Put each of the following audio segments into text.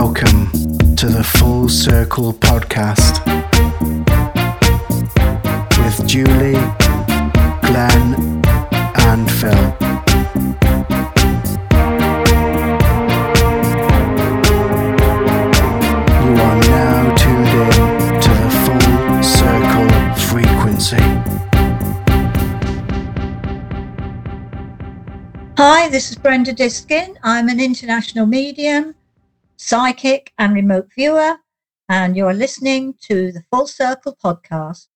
Welcome to the Full Circle podcast with Julie, Glenn, and Phil. You are now tuned in to the Full Circle frequency. Hi, this is Brenda Diskin. I'm an international medium, psychic, and remote viewer, and you're listening to the Full Circle podcast.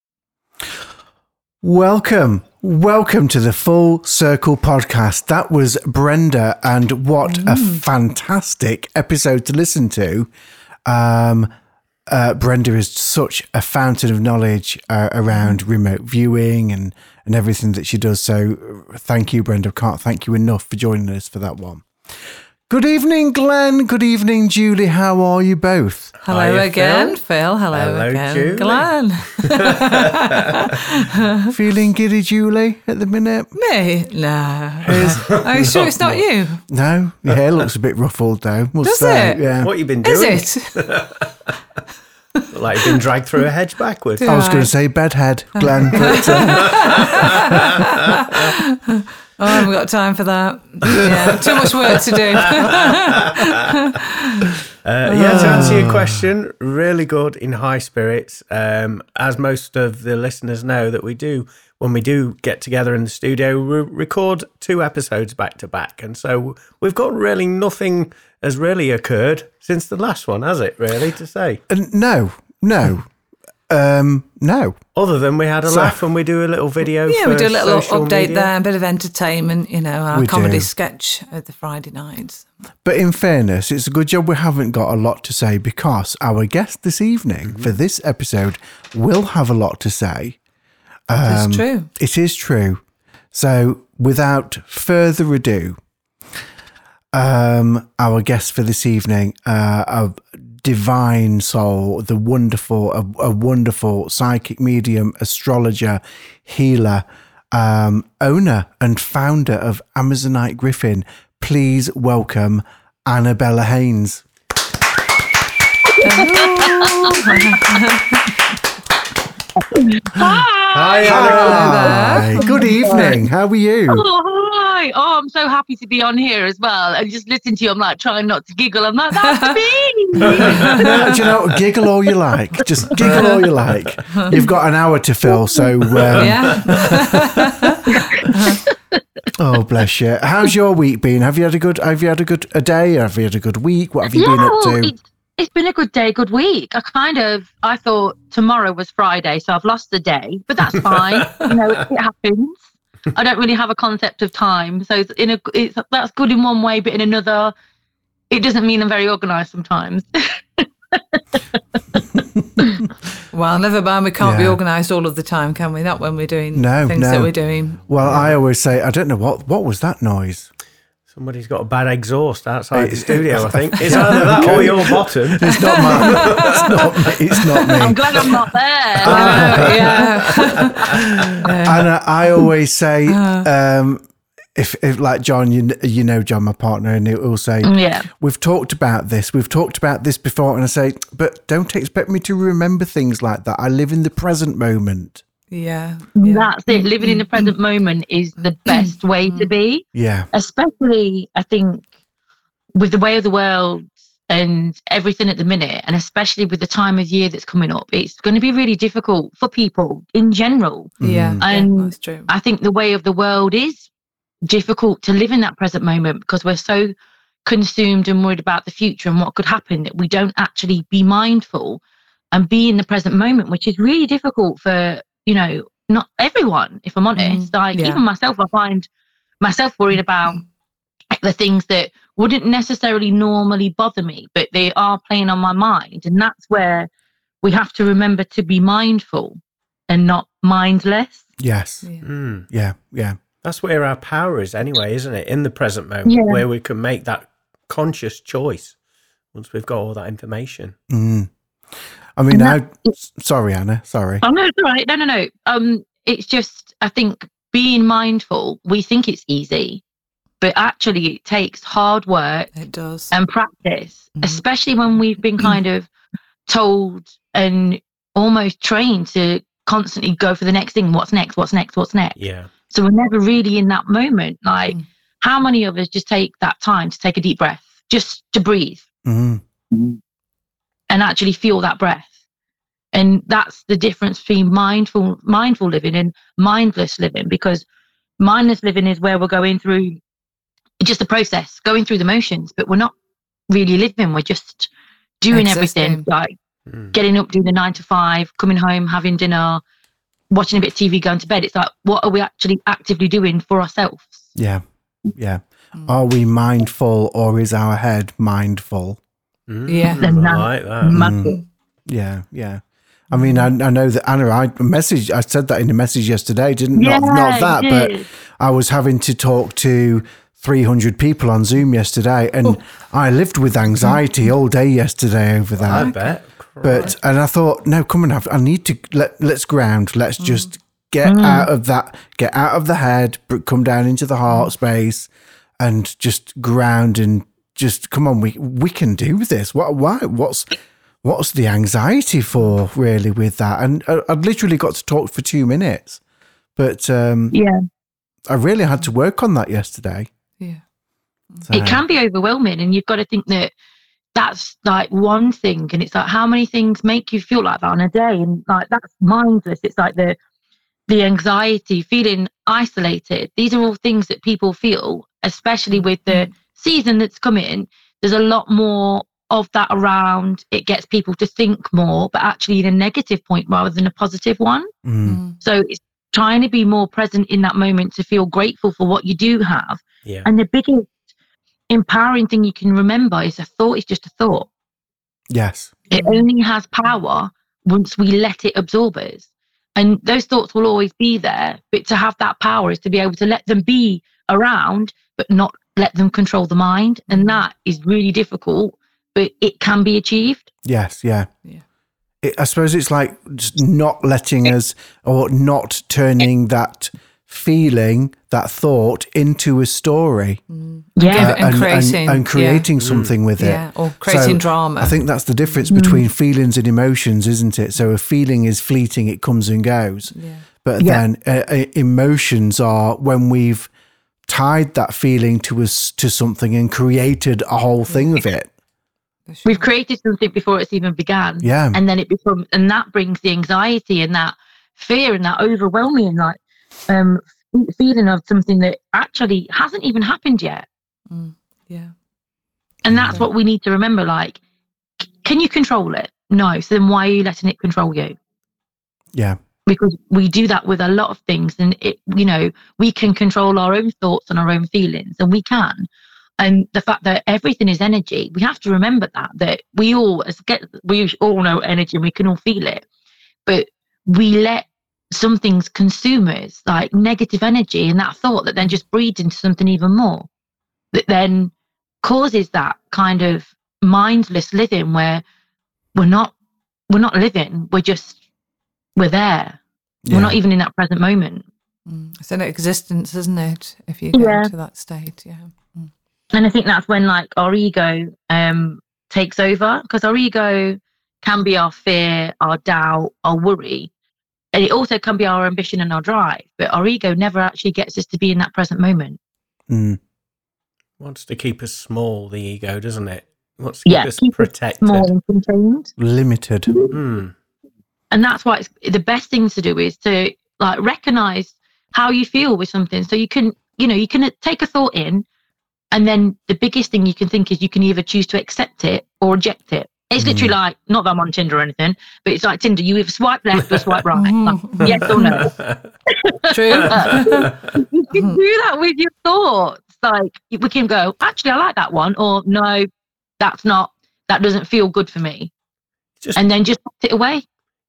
Welcome, welcome to the Full Circle podcast. That was Brenda, and what a fantastic episode to listen to. Um, uh, Brenda is such a fountain of knowledge uh, around remote viewing and, and everything that she does. So, uh, thank you, Brenda. Can't thank you enough for joining us for that one. Good evening, Glenn. Good evening, Julie. How are you both? Hello Hiya, again, Phil. Phil. Hello, Hello, again, Julie. Glenn. Feeling giddy, Julie, at the minute? Me? No. Are you sure it's not you? No, your hair looks a bit ruffled though. Must Does say. it? Yeah. What you been doing? Is it? Like you've been dragged through a hedge backwards. I was going to say bedhead, Glenn. but, uh, Oh, I haven't got time for that. Yeah, too much work to do. Uh, yeah, to answer your question, really good in high spirits. Um, as most of the listeners know, that we do when we do get together in the studio, we record two episodes back to back, and so we've got really nothing has really occurred since the last one, has it? Really, to say, uh, no, no, um, no. other than we had a So- laugh and we do a little video. Yeah, for we do a little update media. there, a bit of entertainment, you know, our We comedy do. sketch at the Friday nights. But in fairness, it's a good job we haven't got a lot to say because our guest this evening for this episode will have a lot to say. That's Um, true. It is true. So, without further ado, um, our guest for this evening, uh, a divine soul, the wonderful, a, a wonderful psychic medium, astrologer, healer, um, owner and founder of Amazonite Griffin. Please welcome Annabella Haynes. Hi, Anna. Hi. Good evening. How are you? Oh, hi. Oh, I'm so happy to be on here as well. And just listen to you, I'm like trying not to giggle. I'm like, that's me. no, do you know, giggle all you like. Just giggle all you like. You've got an hour to fill, so um, Yeah. oh bless you. How's your week been? Have you had a good? Have you had a good a day? Have you had a good week? What have you yeah, been up well, to? It's, it's been a good day, good week. I kind of, I thought tomorrow was Friday, so I've lost the day, but that's fine. you know, it, it happens. I don't really have a concept of time, so it's in a, it's that's good in one way, but in another, it doesn't mean I'm very organised sometimes. Well, never mind. We can't be organised all of the time, can we? Not when we're doing No, things no. that we're doing. Well, I always say I don't know what what was that noise. Somebody's got a bad exhaust outside the It's- studio. I think it's either that or your bottom. It's not my. it's not. Me, it's not I'm glad I'm not there. Oh, yeah. And I, I always say, Uh. um, if, if like John, you you know John, my partner, and he'll say, yeah. We've talked about this. We've talked about this before. And I say, but don't expect me to remember things like that. I live in the present moment. Yeah. yeah. That's it. Mm, Living in mm, the present mm. moment is the best way to be. Yeah. especially I think with the way of the world and everything at the minute, and especially with the time of year that's coming up, it's going to be really difficult for people in general. Yeah. Mm. yeah, And that's true. I think the way of the world is difficult to live in that present moment because we're so consumed and worried about the future and what could happen that we don't actually be mindful and be in the present moment, which is really difficult for, you know, not everyone, if I'm honest. like yeah. even myself, I find myself worried about the things that wouldn't necessarily normally bother me, but they are playing on my mind. And that's where we have to remember to be mindful and not mindless. Yes. Yeah. Mm. Yeah. Yeah. That's where our power is, anyway, isn't it? In the present moment, Yeah. where we can make that conscious choice once we've got all that information. Mm. I mean, I. Sorry, Anna. Sorry. Oh no, it's all right. No, no, no. Um, it's just I think being mindful. We think it's easy, but actually it takes hard work It does. and practice, Mhm. especially when we've been kind of told and almost trained to constantly go for the next thing. What's next? What's next? What's next? Yeah. So we're never really in that moment. Like, Mm. how many of us just take that time to take a deep breath, just to breathe Mm. And actually feel that breath? And that's the difference between mindful, mindful living and mindless living, because mindless living is where we're going through just the process, going through the motions, but we're not really living. We're just doing everything, like Mm. getting up, doing the nine to five, coming home, having dinner, watching a bit of TV, going to bed. It's like, what are we actually actively doing for ourselves? Yeah. Yeah. Mm. Are we mindful or is our head mindful? Mm. Yeah. Then I that- like that. Massive. Mm. Yeah. Yeah. I mean, I, I know that Anna, I messaged, I said that in the message yesterday, didn't Yeah, not, not that, you but. I was having to talk to 300 people on Zoom yesterday and I lived with anxiety all day yesterday over that. I that. bet. But and I thought, no, come on, I need to let let's ground. Let's just get out of that, get out of the head, br- come down into the heart space, and just ground and just come on. We we can do this. What why? What's what's the anxiety for really with that? And I, I literally got to talk for two minutes, but um, Yeah. I really had to work on that yesterday. Yeah. So, It can be overwhelming, and you've got to think that that's like one thing, and it's like how many things make you feel like that on a day, and like that's mindless. It's like the the anxiety, feeling isolated. These are all things that people feel, especially with the season that's coming. There's a lot more of that around. It gets people to think more, but actually in a negative point rather than a positive one. mm, Mm. So it's trying to be more present in that moment to feel grateful for what you do have. Yeah. And the biggest empowering thing you can remember is a thought is just a thought. yes, It only has power once we let it absorb us. And those thoughts will always be there. But to have that power is to be able to let them be around, but not let them control the mind. And that is really difficult, but it can be achieved. yes, yeah. Yeah. it, I suppose it's like just not letting us or not turning that feeling, that thought into a story Yeah. uh, and creating, and, creating something with it. Or creating So, drama. I think that's the difference between feelings and emotions, isn't it? So a feeling is fleeting, it comes and goes. Yeah. But Yeah. then uh, uh, emotions are when we've tied that feeling to us to something and created a whole thing of it. We've created something before it's even began. Yeah. and then it becomes and that brings the anxiety and that fear and that overwhelming like um feeling of something that actually hasn't even happened yet Mm. Yeah. and that's what we need to remember like c- can you control it no so then why are you letting it control you Yeah. Because we do that with a lot of things and it you know we can control our own thoughts and our own feelings and we can. And the fact that everything is energy we have to remember that that we all get we all know energy and we can all feel it. But we let some things consume us like negative energy and that thought that then just breeds into something even more that then causes that kind of mindless living where we're not we're not living we're just we're there Yeah. we're not even in that present moment Mm. It's an existence, isn't it? If you get Yeah. into that state. Yeah. Mm. and i think that's when like our ego um takes over because our ego can be our fear our doubt our worry and it also can be our ambition and our drive but our ego never actually gets us to be in that present moment Mm. Wants to keep us small, the ego, doesn't it? Wants to keep yeah us keep it protected. small and contained Limited. Hmm. And that's why it's, the best thing to do is to like recognize how you feel with something. So you can you know you can take a thought in and then the biggest thing you can think is you can either choose to accept it or reject it. It's literally mm. like not that i'm on tinder or anything but it's like tinder you either swipe left or swipe right. Mm. Like, yes or no. True. Uh, you can do that with your thoughts. Like we can go actually i like that one or no that's not that doesn't feel good for me. Just and then just put it away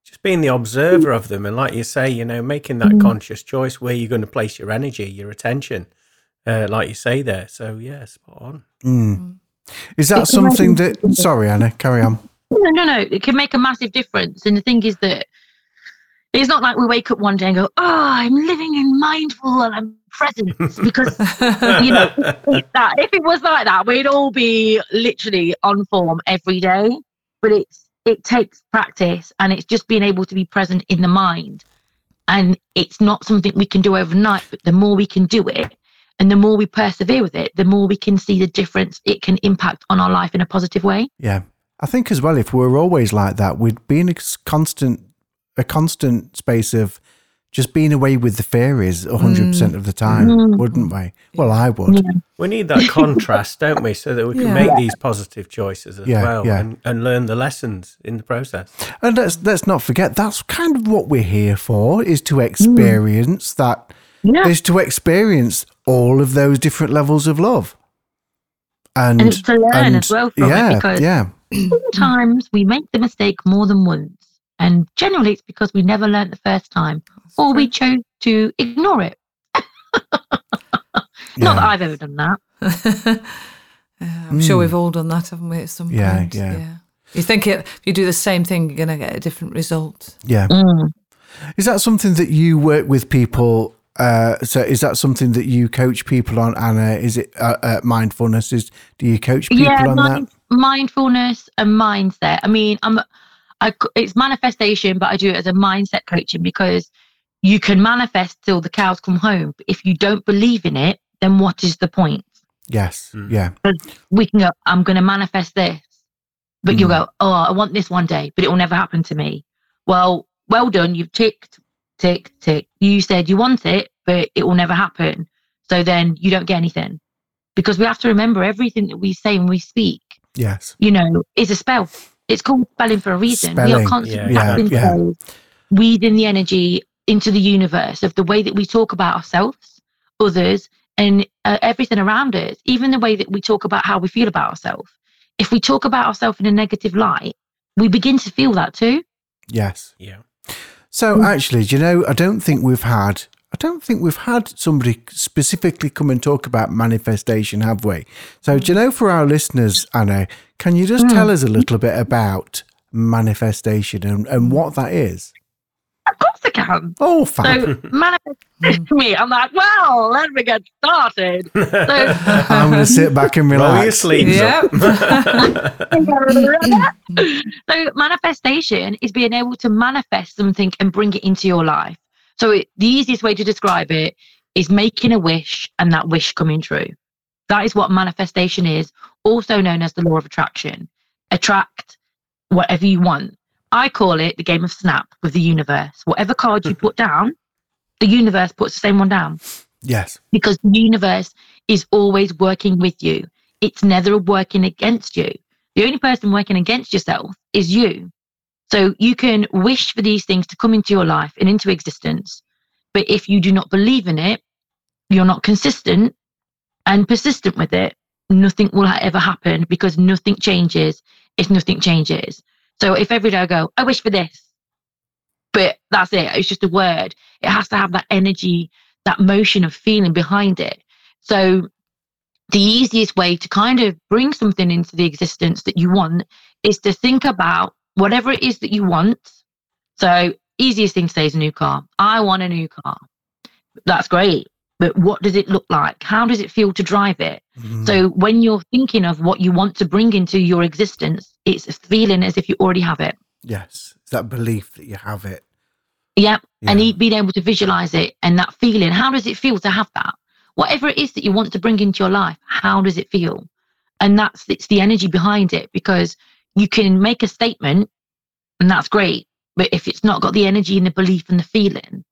just being the observer of them and like you say you know making that conscious choice where you're going to place your energy your attention uh, like you say there so yeah spot on Mm. Is that It's something that? Sorry, Anna, carry on. No, no, no. It can make a massive difference. And the thing is that It's not like we wake up one day and go, "Oh, I'm living in mindful and I'm present," because you know that. If it was like that, we'd all be literally on form every day. But it's it takes practice, and it's just being able to be present in the mind. And it's not something we can do overnight. But the more we can do it, and the more we persevere with it, the more we can see the difference it can impact on our life in a positive way. Yeah. I think as well, if we're always like that, we'd be in a constant, a constant space of just being away with the fairies 100% of the time, Mm. wouldn't we? Well, I would. Yeah. We need that contrast, don't we? So that we can Yeah. make these positive choices as Yeah, well yeah. And, and learn the lessons in the process. And let's let's not forget that's kind of what we're here for is to experience that Yeah. is to experience all of those different levels of love. And, And it's to learn as well from it yeah, because- yeah, Sometimes we make the mistake more than once, and generally it's because we never learned the first time, or we chose to ignore it. Not that. I've ever done that. Yeah, I'm sure we've all done that, haven't we, at some Yeah, point? yeah. You think it, if you do the same thing, you're going to get a different result. yeah. Mm. Is that something that you work with people? Uh, so is that something that you coach people on, Anna? Is it uh, uh, mindfulness? Is do you coach people yeah, on mind, that? mindfulness and mindset. I mean, I'm, I, c- it's manifestation, but I do it as a mindset coaching because you can manifest till the cows come home. But if you don't believe in it, then what is the point? Yes, Mm. yeah, we can go, I'm going to manifest this. But you'll Mm. go, oh, I want this one day, but it will never happen to me. Well, well done. You've ticked, tick, tick. You said you want it, but it will never happen. So then you don't get anything. Because we have to remember everything that we say and we speak, yes, you know, is a spell. It's called spelling for a reason. we are constantly yeah, casting yeah. weeding the energy into the universe of the way that we talk about ourselves, others, and uh, everything around us, even the way that we talk about how we feel about ourselves. If we talk about ourselves in a negative light, we begin to feel that too. yes. Yeah. So actually, do you know, I don't think we've had, I don't think we've had somebody specifically come and talk about manifestation, have we? So do you know, for our listeners, Anna, can you just tell hmm. us a little bit about manifestation and, and what that is? Of course I can. Oh, fab. So manifest me. I'm like, well, let me get started. So I'm going to sit back and Roll your relax. sleeves Yeah. up. so manifestation is being able to manifest something and bring it into your life. So it, the easiest way to describe it is making a wish and that wish coming true. That is what manifestation is, also known as the law of attraction. Attract whatever you want. I call it the game of snap with the universe. Whatever card you put down, the universe puts the same one down Yes. because the universe is always working with you. It's never working against you. The only person working against yourself is you. So you can wish for these things to come into your life and into existence. But if you do not believe in it, you're not consistent and persistent with it, nothing will ever happen because nothing changes if nothing changes. So if every day I go, I wish for this, but that's it, it's just a word. It has to have that energy that motion of feeling behind it. So the easiest way to kind of bring something into the existence that you want is to think about whatever it is that you want. So easiest thing to say is a new car. I want a new car. That's great. But what does it look like? How does it feel to drive it? Mm. So when you're thinking of what you want to bring into your existence, it's feeling as if you already have it. yes. It's that belief that you have it. Yep. And Yeah. he- being able to visualize it and that feeling. How does it feel to have that? Whatever it is that you want to bring into your life, how does it feel? And that's it's the energy behind it because you can make a statement and that's great. But if it's not got the energy and the belief and the feeling,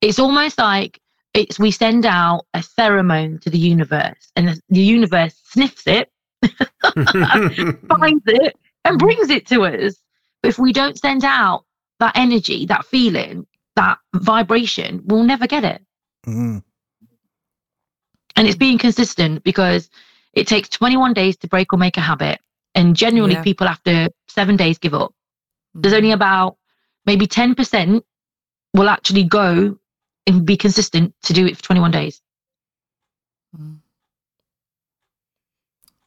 it's almost like it's we send out a pheromone to the universe and the, the universe sniffs it, finds it, and brings it to us. But if we don't send out that energy, that feeling, that vibration, we'll never get it. Mm. And it's being consistent because it takes 21 days to break or make a habit. And generally, Yeah. people after seven days give up. There's only about maybe 10% will actually go and be consistent to do it for 21 days. Mm.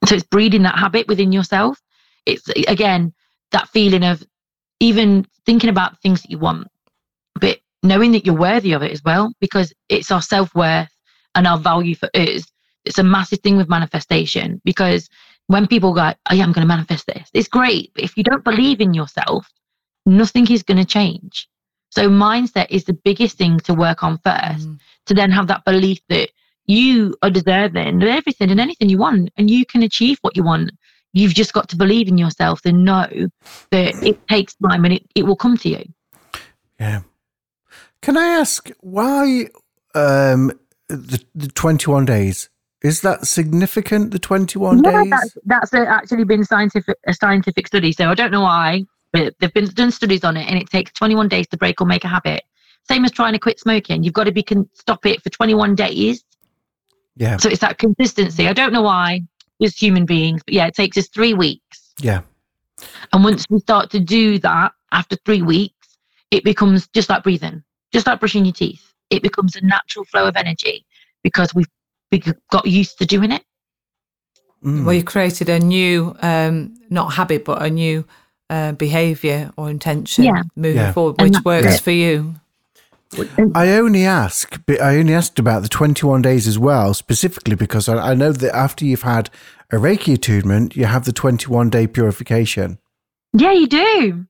So it's breeding that habit within yourself. It's again that feeling of even thinking about things that you want. but knowing that you're worthy of it as well, because it's our self worth and our value for us. It's a massive thing with manifestation because when people go, oh, yeah, I'm going to manifest this, it's great. But if you don't believe in yourself, nothing is going to change. So mindset is the biggest thing to work on first, Mm. to then have that belief that you are deserving of everything and anything you want, and you can achieve what you want. You've just got to believe in yourself and know that it takes time and it, it will come to you. Yeah. Can I ask why um, the, the 21 days? Is that significant, the 21 Yeah, days? that's, that's actually been scientific a scientific study. So I don't know why, but they've been done studies on it, and it takes 21 days to break or make a habit. Same as trying to quit smoking. You've got to be can stop it for 21 days. Yeah. So it's that consistency. I don't know why as human beings, but yeah, it takes us three weeks. Yeah. And once we start to do that after three weeks, it becomes just like breathing, just like brushing your teeth. It becomes a natural flow of energy because we've we got used to doing it. Mm. Well, you created a new, um, not habit, but a new uh, behaviour or intention Yeah. moving Yeah. forward, which works it. for you. I only ask, but I only asked about the 21 days as well, specifically because I, I know that after you've had a Reiki attunement, you have the 21 day purification. Yeah, you do.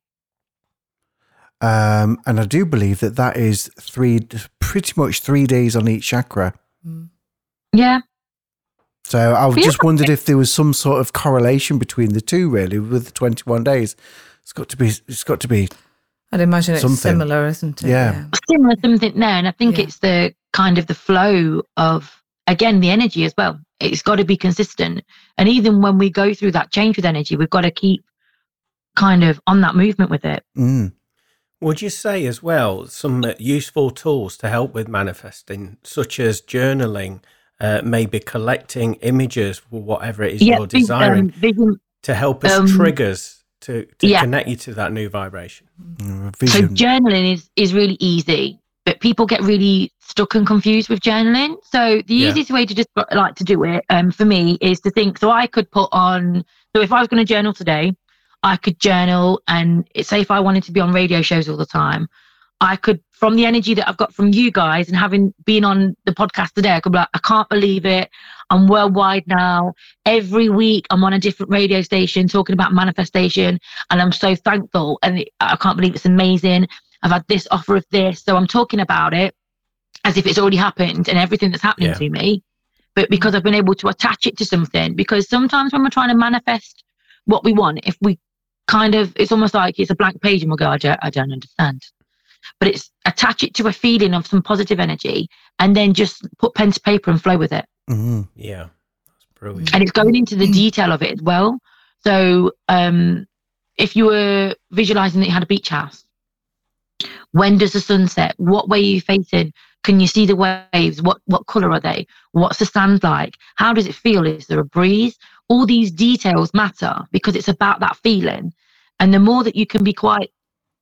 Um, and I do believe that that is three, pretty much three days on each chakra. Yeah. So I Yeah. just wondered if there was some sort of correlation between the two, really, with the 21 days. It's got to be, it's got to be, I'd imagine it's similar, isn't it? Yeah. Similar something there. And I think Yeah. it's the kind of the flow of again the energy as well. It's got to be consistent. And even when we go through that change with energy, we've got to keep kind of on that movement with it. mm, Would you say as well some useful tools to help with manifesting, such as journaling, uh, maybe collecting images for whatever it is you're big, desiring um, vision. to help as um, triggers to, to yeah. connect you to that new vibration? mm, So journaling is is really easy, but people get really stuck and confused with journaling. So the Yeah. easiest way to just like to do it, um, for me, is to think. So I could put on. So if I was going to journal today, I could journal, and say if I wanted to be on radio shows all the time, I could from the energy that I've got from you guys and having been on the podcast today, I could be like, I can't believe it. I'm worldwide now. Every week I'm on a different radio station talking about manifestation, and I'm so thankful. And it- I can't believe it's amazing. I've had this offer of this. So I'm talking about it as if it's already happened and everything that's happening Yeah. to me. But because I've been able to attach it to something, because sometimes when we're trying to manifest what we want, if we kind of, it's almost like it's a blank page and we'll go, I don't, I don't understand. But it's attach it to a feeling of some positive energy and then just put pen to paper and flow with it. Mhm. Yeah, that's brilliant. And it's going into the detail of it as well. So um, if you were visualizing that you had a beach house, when does the sun set? What way are you facing? Can you see the waves? What what color are they? What's the sand like? How does it feel? Is there a breeze? All these details matter because it's about that feeling. And the more that you can be quite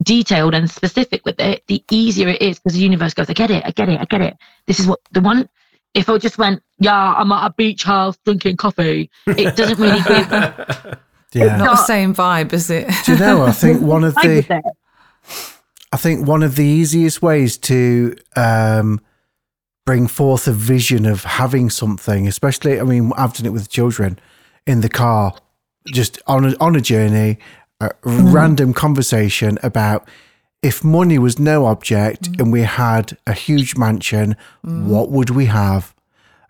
detailed and specific with it, the easier it is because the universe goes, I get it, I get it, I get it. This is what the one. If I just went, yeah, I'm at a beach house drinking coffee, it doesn't really give Yeah. Not the Not- same vibe, is it? Do you know? I think one of the. I think one of the easiest ways to um, bring forth a vision of having something, especially, I mean, I've done it with children in the car, just on a, on a journey, a hmm. random conversation about if money was no object hmm. and we had a huge mansion, hmm. what would we have?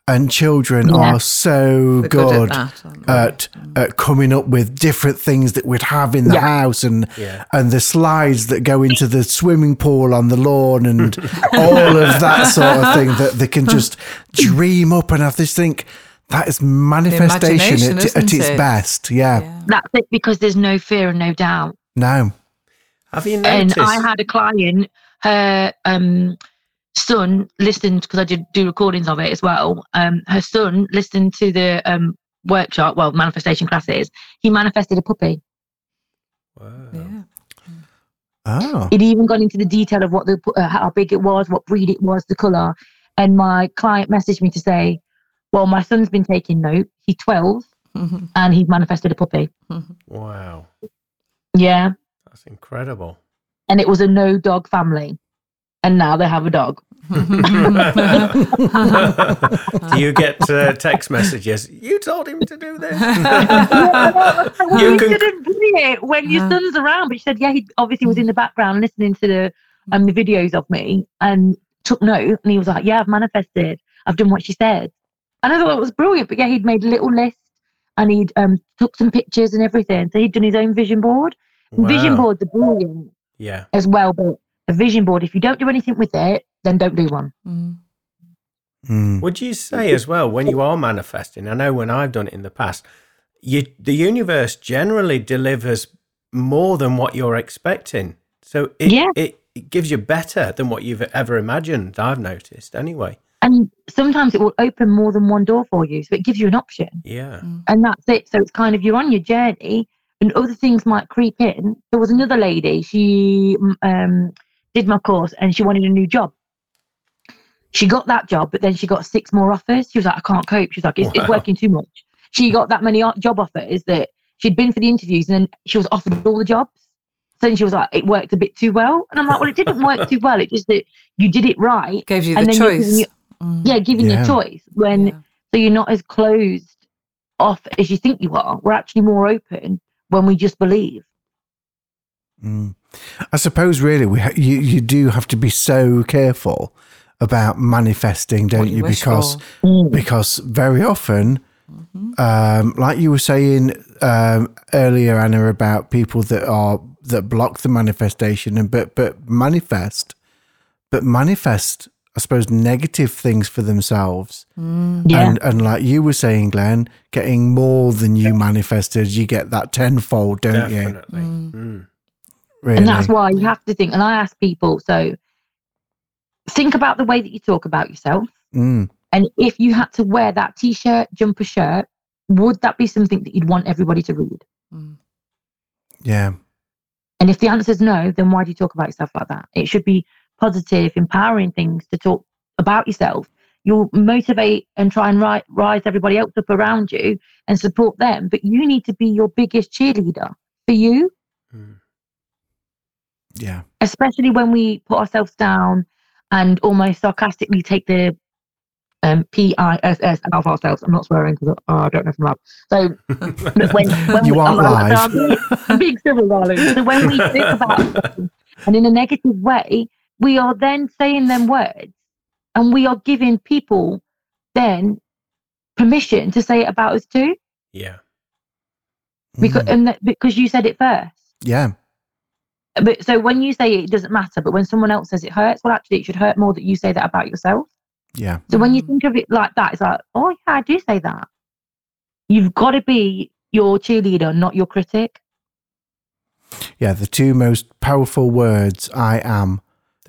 And children Yeah. are so They're good, good at that, at, at coming up with different things that we'd have in the Yeah. house and Yeah. and the slides that go into the swimming pool on the lawn and all of that sort of thing that they can just dream up and I just think that is manifestation at, at its it? best. Yeah. Yeah. That's it because there's no fear and no doubt. No. Have you noticed? and? I had a client, her um, son listened because I did do recordings of it as well. Um, her son listened to the um, workshop, well, manifestation classes. He manifested a puppy. Wow. Yeah. Oh. He'd even got into the detail of what the uh, how big it was, what breed it was, the color. And my client messaged me to say, "Well, my son's been taking note. He's 12 Mhm. and he's manifested a puppy." Wow. Yeah, That's incredible. and it was a no dog family. and now they have a dog. Do you get uh, text messages? You told him to do this. well, You you can- shouldn't do it when your son's around. But she said, yeah, he obviously was in the background listening to the um the videos of me and took note. And he was like, yeah, I've manifested. I've done what she said. And I thought it was brilliant. But yeah, he'd made a little list and he'd um took some pictures and everything. So he'd done his own vision board. Vision Wow. boards are brilliant Yeah. as well, but a vision board, if you don't do anything with it, then don't do one. Mm. Mm. Would you say as well when you are manifesting? I know when I've done it in the past, you the universe generally delivers more than what you're expecting. So it, Yeah. it, it gives you better than what you've ever imagined. I've noticed anyway. And sometimes it will open more than one door for you. So it gives you an option. Yeah. and that's it. So it's kind of you're on your journey, and other things might creep in. There was another lady. She mm, um, did my course, and she wanted a new job. She got that job, but then she got six more offers. She was like, "I can't cope." She was like, "It's, it's working too much." She got that many job offers that she'd been for the interviews, and then she was offered all the jobs. So then she was like, "It worked a bit too well," and I'm like, "Well, it didn't work too well. It just that you did it right." Gave you And the then choice. you- Mm. Yeah, giving Yeah. you choice when Yeah. so you're not as closed off as you think you are. We're actually more open when we just believe. Mm. I suppose really we ha- you you do have to be so careful about manifesting, don't What you you? Because for. because very often, Mhm. um, like you were saying um, earlier, Anna, about people that are that block the manifestation and but but manifest, but manifest, I suppose, negative things for themselves. Mm. Yeah. And and like you were saying, Glenn, getting more than you manifested, you get that tenfold, don't you? Mm. Mm. Really? And that's why you have to think. And I ask people, so think about the way that you talk about yourself. Mm. And if you had to wear that t shirt, jumper shirt, would that be something that you'd want everybody to read? Mm. Yeah. And if the answer is no, then why do you talk about yourself like that? It should be positive, empowering things to talk about yourself. You'll motivate and try and ri- rise everybody else up around you and support them. But you need to be your biggest cheerleader for you, Mm. Yeah. especially when we put ourselves down and almost sarcastically take the um, P I S S out of ourselves. I'm not swearing because oh, I don't know if I'm allowed. So when, when You we, aren't I'm- live. I'm big, big civil darling. So when we think about and in a negative way, we are then saying them words and we are giving people then permission to say it about us too Yeah. because Mm. and that, because you said it first. yeah. But so when you say it doesn't matter, but when someone else says it hurts, well, actually, it should hurt more that you say that about yourself. Yeah. So when you think of it like that, it's like, oh yeah, I do say that. You've got to be your cheerleader, not your critic. Yeah. The two most powerful words I am.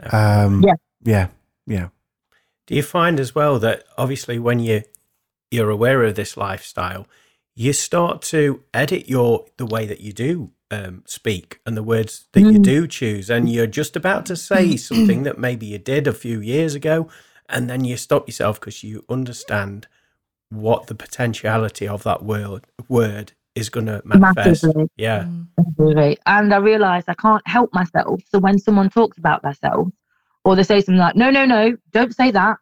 Definitely. Um, Yeah. Yeah. Yeah. Do you find as well that obviously when you you're aware of this lifestyle, you start to edit your the way that you do um, speak and the words that you Mm. do choose, and you're just about to say something that maybe you did a few years ago, and then you stop yourself because you understand what the potentiality of that word word is going to manifest. Massively. Yeah. And I realized I can't help myself. So when someone talks about themselves or they say something like, no, no, no, don't say that.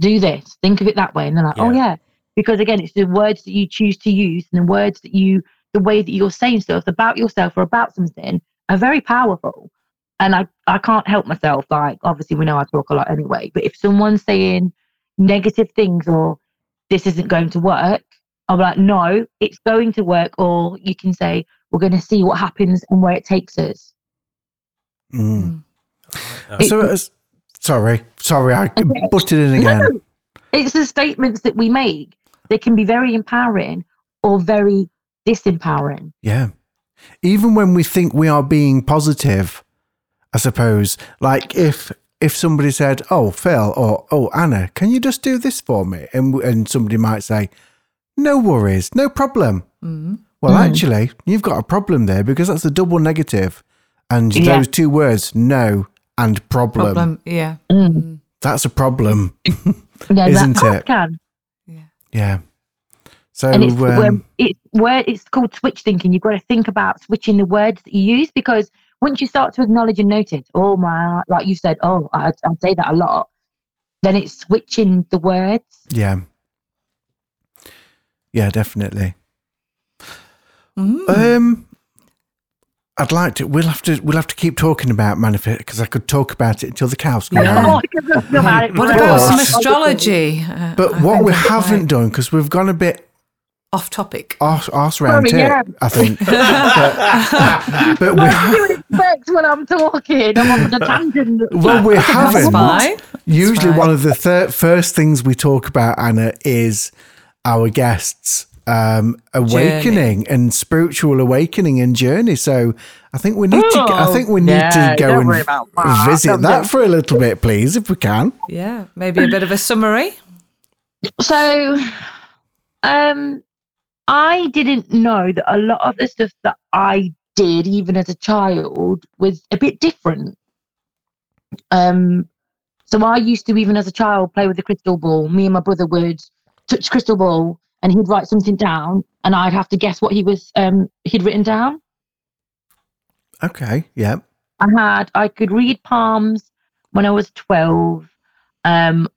Do this. Think of it that way. And they're like, oh, Yeah. yeah. Because again, it's the words that you choose to use and the words that you, the way that you're saying stuff about yourself or about something are very powerful. And I, I can't help myself. Like, obviously, we know I talk a lot anyway. But if someone's saying negative things or this isn't going to work, I'm like, no, it's going to work. Or you can say, we're going to see what happens and where it takes us. Mm. Uh, So, uh, sorry, sorry, I butted in again. No, it's the statements that we make. They can be very empowering or very disempowering. Yeah. Even when we think we are being positive, I suppose, like if if somebody said, "Oh, Phil," or "Oh, Anna, can you just do this for me?" and and somebody might say, "No worries, no problem." Mm. Well, Mm. actually, you've got a problem there because that's a double negative, and Yeah. those two words, "no" and problem, Problem. Yeah. Mm. Mm. that's a problem. Yeah, Isn't that it? Can. Yeah. Yeah. So and it's um, where it's where it's called switch thinking. You've got to think about switching the words that you use because once you start to acknowledge and notice, oh my, like you said, oh, I, I say that a lot, then it's switching the words. Yeah. Yeah, definitely. Mm. Um, I'd like to. We'll have to. We'll have to keep talking about manifest because I could talk about it until the cows come Yeah. home. I can talk about it What about some astrology? Uh, But I what we haven't done because we've gone a bit off topic. arse, arse round Sorry, yeah. I think. but, but we, What do you expect when I'm talking? I'm on the tangent. well, we That's haven't. fine. Usually, one of the thir- first things we talk about, Anna, is our guests' um, awakening and spiritual awakening and journey. So, I think we need to. I think we need yeah, to go and that. visit Don't that for a little bit, please, if we can. Yeah, maybe a bit of a summary. So, um, I didn't know that a lot of the stuff that I did, even as a child, was a bit different. Um, so I used to, even as a child, play with the crystal ball. Me and my brother would touch crystal ball, and he'd write something down, and I'd have to guess what he was um he'd written down. Okay. Yeah. I had I could read palms when I was 12. Um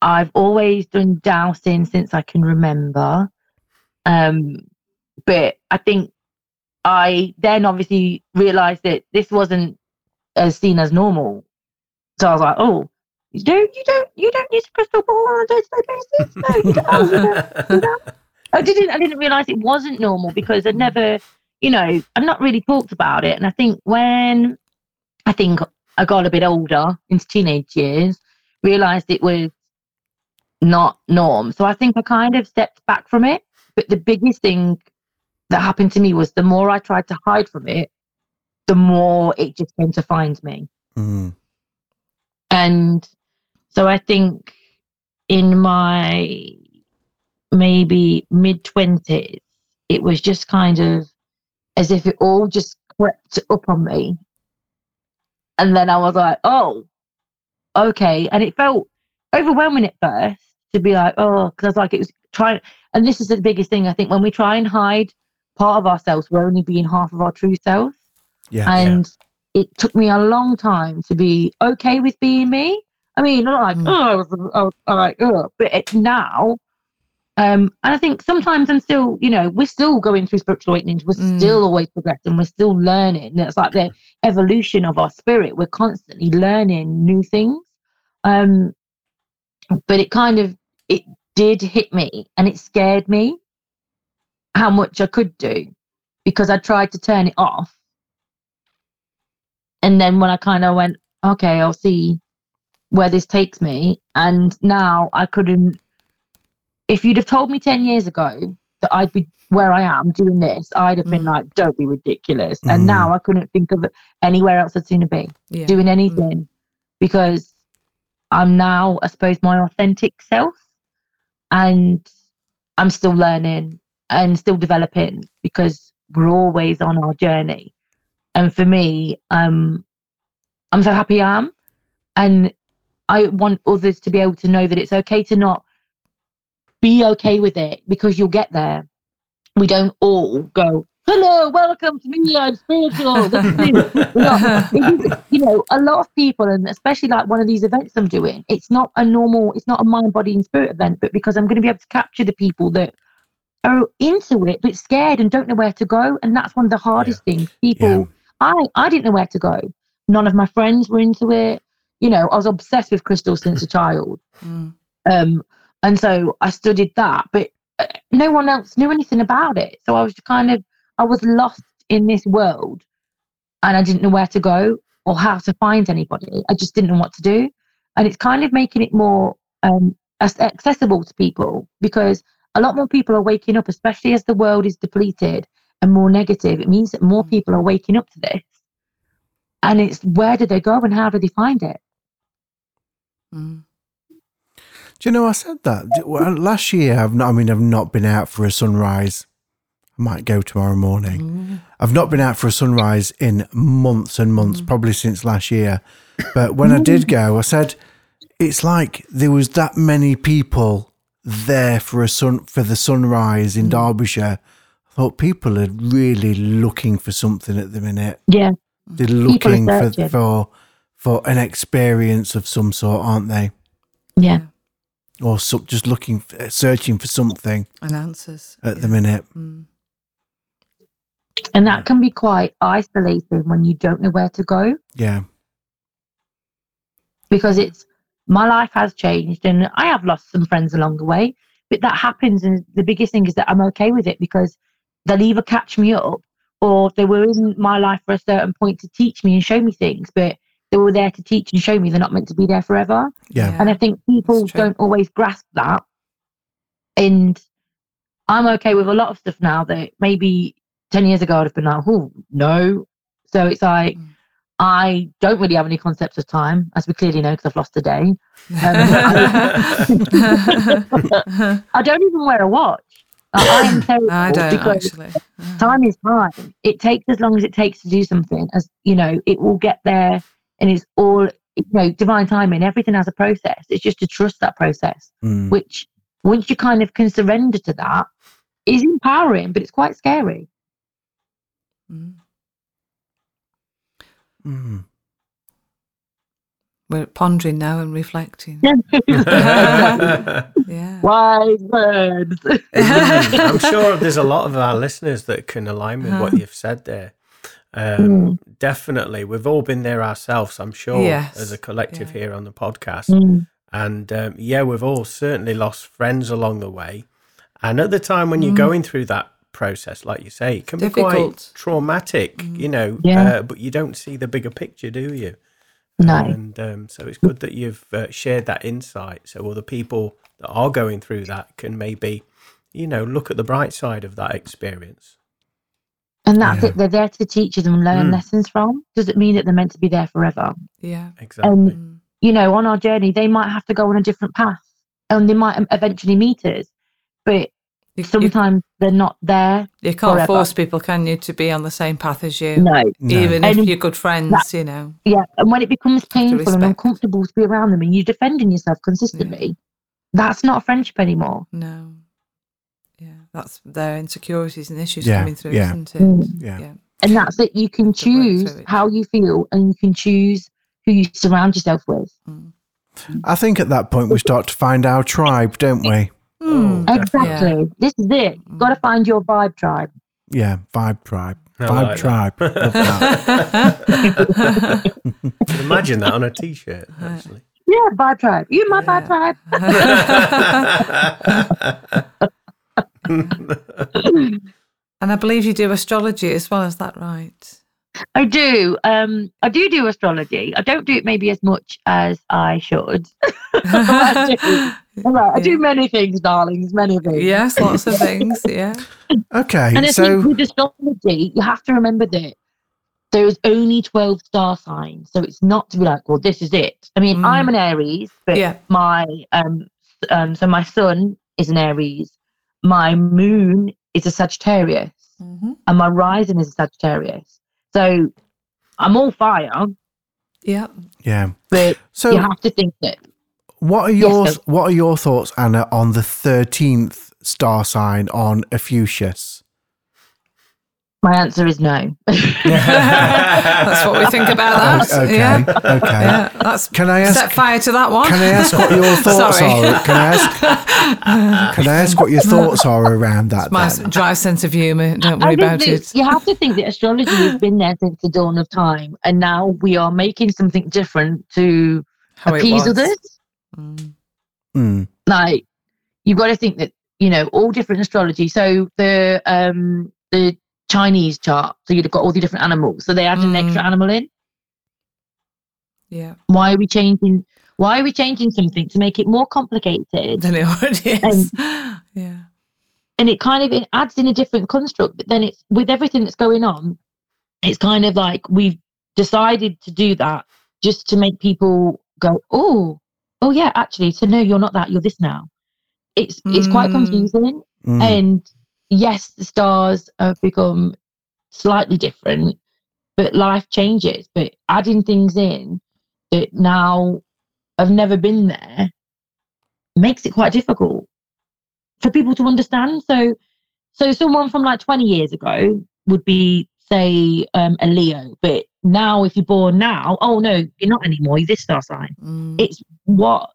I've always done dowsing since I can remember. Um but I think I then obviously realized that this wasn't as seen as normal. So I was like, oh, you don't you don't you don't use a crystal ball on a day-to-day basis? No, you don't. Oh, you don't. You don't. I didn't I didn't realize it wasn't normal because I'd never, you know, I've not really talked about it. And I think when I think I got a bit older into teenage years, realized it was not norm. So I think I kind of stepped back from it. But the biggest thing that happened to me was the more I tried to hide from it, the more it just came to find me. Mm. And so I think in my maybe mid 20s, it was just kind of as if it all just crept up on me. And then I was like, oh, okay. And it felt overwhelming at first to be like, oh, because I was like, it was trying. And this is the biggest thing. I think when we try and hide part of ourselves, we're only being half of our true self. Yeah. And it took me a long time to be okay with being me. I mean, not like, Mm. oh, I was, I was like, oh, but it, now, um, and I think sometimes I'm still, you know, we're still going through spiritual awakenings. We're Mm. still always progressing. We're still learning. It's like the evolution of our spirit. We're constantly learning new things. Um, but it kind of, it did hit me and it scared me how much I could do because I tried to turn it off and then when I kind of went, okay, I'll see where this takes me. And now I couldn't. If you'd have told me ten years ago that I'd be where I am doing this, I'd have been Mm. like, "Don't be ridiculous." Mm. And now I couldn't think of anywhere else I'd sooner be Yeah. doing anything because I'm now, I suppose, my authentic self, and I'm still learning and still developing because we're always on our journey. And for me, um, I'm so happy I am, and I want others to be able to know that it's okay to not be okay with it because you'll get there. We don't all go, hello, welcome to me, I'm spiritual. This is me." We're not- you know, a lot of people, and especially like one of these events I'm doing, it's not a normal, it's not a mind, body, and spirit event, but because I'm going to be able to capture the people that are into it but scared and don't know where to go, and that's one of the hardest things. People, Yeah. I I didn't know where to go. None of my friends were into it. You know, I was obsessed with crystals since a child. Mm. Um, and so I studied that, but uh, no one else knew anything about it. So I was kind of, I was lost in this world and I didn't know where to go or how to find anybody. I just didn't know what to do. And it's kind of making it more um, accessible to people because a lot more people are waking up, especially as the world is depleted and more negative. It means that more Mm. people are waking up to this. And it's where do they go and how do they find it? Mm. Do you know I said that well, last year? I've not. I mean, I've not been out for a sunrise. I might go tomorrow morning. Mm. I've not been out for a sunrise in months and months, probably since last year. But when I did go, I said it's like there was that many people there for a sun for the sunrise in Derbyshire. I thought people are really looking for something at the minute. Yeah. They're looking for, for for an experience of some sort, aren't they? Yeah. Or some, just looking, searching for something And answers. at the minute. Mm. And that can be quite isolating when you don't know where to go Yeah, because it's my life has changed and I have lost some friends along the way. But that happens. And the biggest thing is that I'm okay with it because they'll either catch me up or they were in my life for a certain point to teach me and show me things. But they were there to teach and show me they're not meant to be there forever. yeah, And I think people don't always grasp that. And I'm okay with a lot of stuff now that maybe 10 years ago I'd have been like, oh, no. So it's like, Mm. I don't really have any concepts of time, as we clearly know because I've lost a day. Um, I don't even wear a watch. Like, I am terrible I don't because actually. time is time. It takes as long as it takes to do something. As you know, it will get there, and it's all you know, divine timing. Everything has a process. It's just to trust that process, Mm. which once you kind of can surrender to that, is empowering, but it's quite scary. Mm. Mm. We're pondering now and reflecting. yeah. Wise words. I'm sure there's a lot of our listeners that can align with what you've said there. Um, Definitely, we've all been there ourselves. I'm sure, Yes, as a collective yeah. here on the podcast, Mm. and um, yeah, we've all certainly lost friends along the way. And at the time when you're Mm. going through that process, like you say, it can be quite traumatic, Mm. you know. Yeah. Uh, but you don't see the bigger picture, do you? No. And um, so it's good that you've uh, shared that insight, so other people that are going through that can maybe, you know, look at the bright side of that experience. And that's Yeah. it. They're there to teach us and learn Mm. lessons from. Doesn't mean that they're meant to be there forever. Yeah. Exactly. Mm. you know, on our journey, they might have to go on a different path and they might eventually meet us. But You, you, sometimes they're not there. you can't forever. force people, can you, to be on the same path as you? No. No. Even if And you're good friends, that- you know. Yeah. And when it becomes painful and uncomfortable to be around them and you're defending yourself consistently, that's not a friendship anymore. No. Yeah. That's their insecurities and issues Yeah, coming through, yeah. isn't it? Mm. Yeah. Yeah. And that's it. You can choose how you feel and you can choose who you surround yourself with. Mm. I think at that point we start to find our tribe, don't we? Mm. Oh, Exactly. This is it. You've got to find your vibe tribe. Yeah, vibe tribe, I vibe like tribe. Love that. Imagine that on a t-shirt, actually. Yeah, vibe tribe. You my Yeah. vibe tribe. and I believe you do astrology as well, is that right? I do. Um, I do do astrology. I don't do it maybe as much as I should. I do. All right, I do many things, darlings. Many things. yes, lots of things. Yeah. Okay, And I so think with astrology, you have to remember that there's only 12 star signs. So it's not to be like, well, this is it. I mean, Mm. I'm an Aries, but Yeah. my um, um so my sun is an Aries, my moon is a Sagittarius, hmm and my rising is a Sagittarius. So I'm all fire, Yeah. yeah. but So you have to think that what are your Yes, what are your thoughts, Anna, on the thirteenth star sign on Ophiuchus? My answer is no. That's what we think about that. Okay, Yeah. okay. Yeah. That's Can I ask? set fire to that one. Can I ask what your thoughts Sorry. are? Can I ask? Can I ask what your thoughts are around that? My dry sense of humour. Don't worry about that it. You have to think that astrology has been there since the dawn of time, and now we are making something different to How appease was. others. Mm. Mm, Like you've got to think that you know all different astrology. So the um the Chinese chart, so you'd have got all the different animals. So they add an Mm. extra animal in. Yeah. Why are we changing? Why are we changing something to make it more complicated? Then it already is. yeah. and it kind of it adds in a different construct but then it's with everything that's going on it's kind of like we've decided to do that just to make people go oh oh yeah actually so no you're not that you're this now it's it's quite Mm. confusing mm, and yes the stars have become slightly different but life changes but adding things in that now have never been there makes it quite difficult for people to understand so so someone from like 20 years ago would be say um, a leo but now if you're born now, oh no, you're not anymore. You're this star sign. Mm. It's what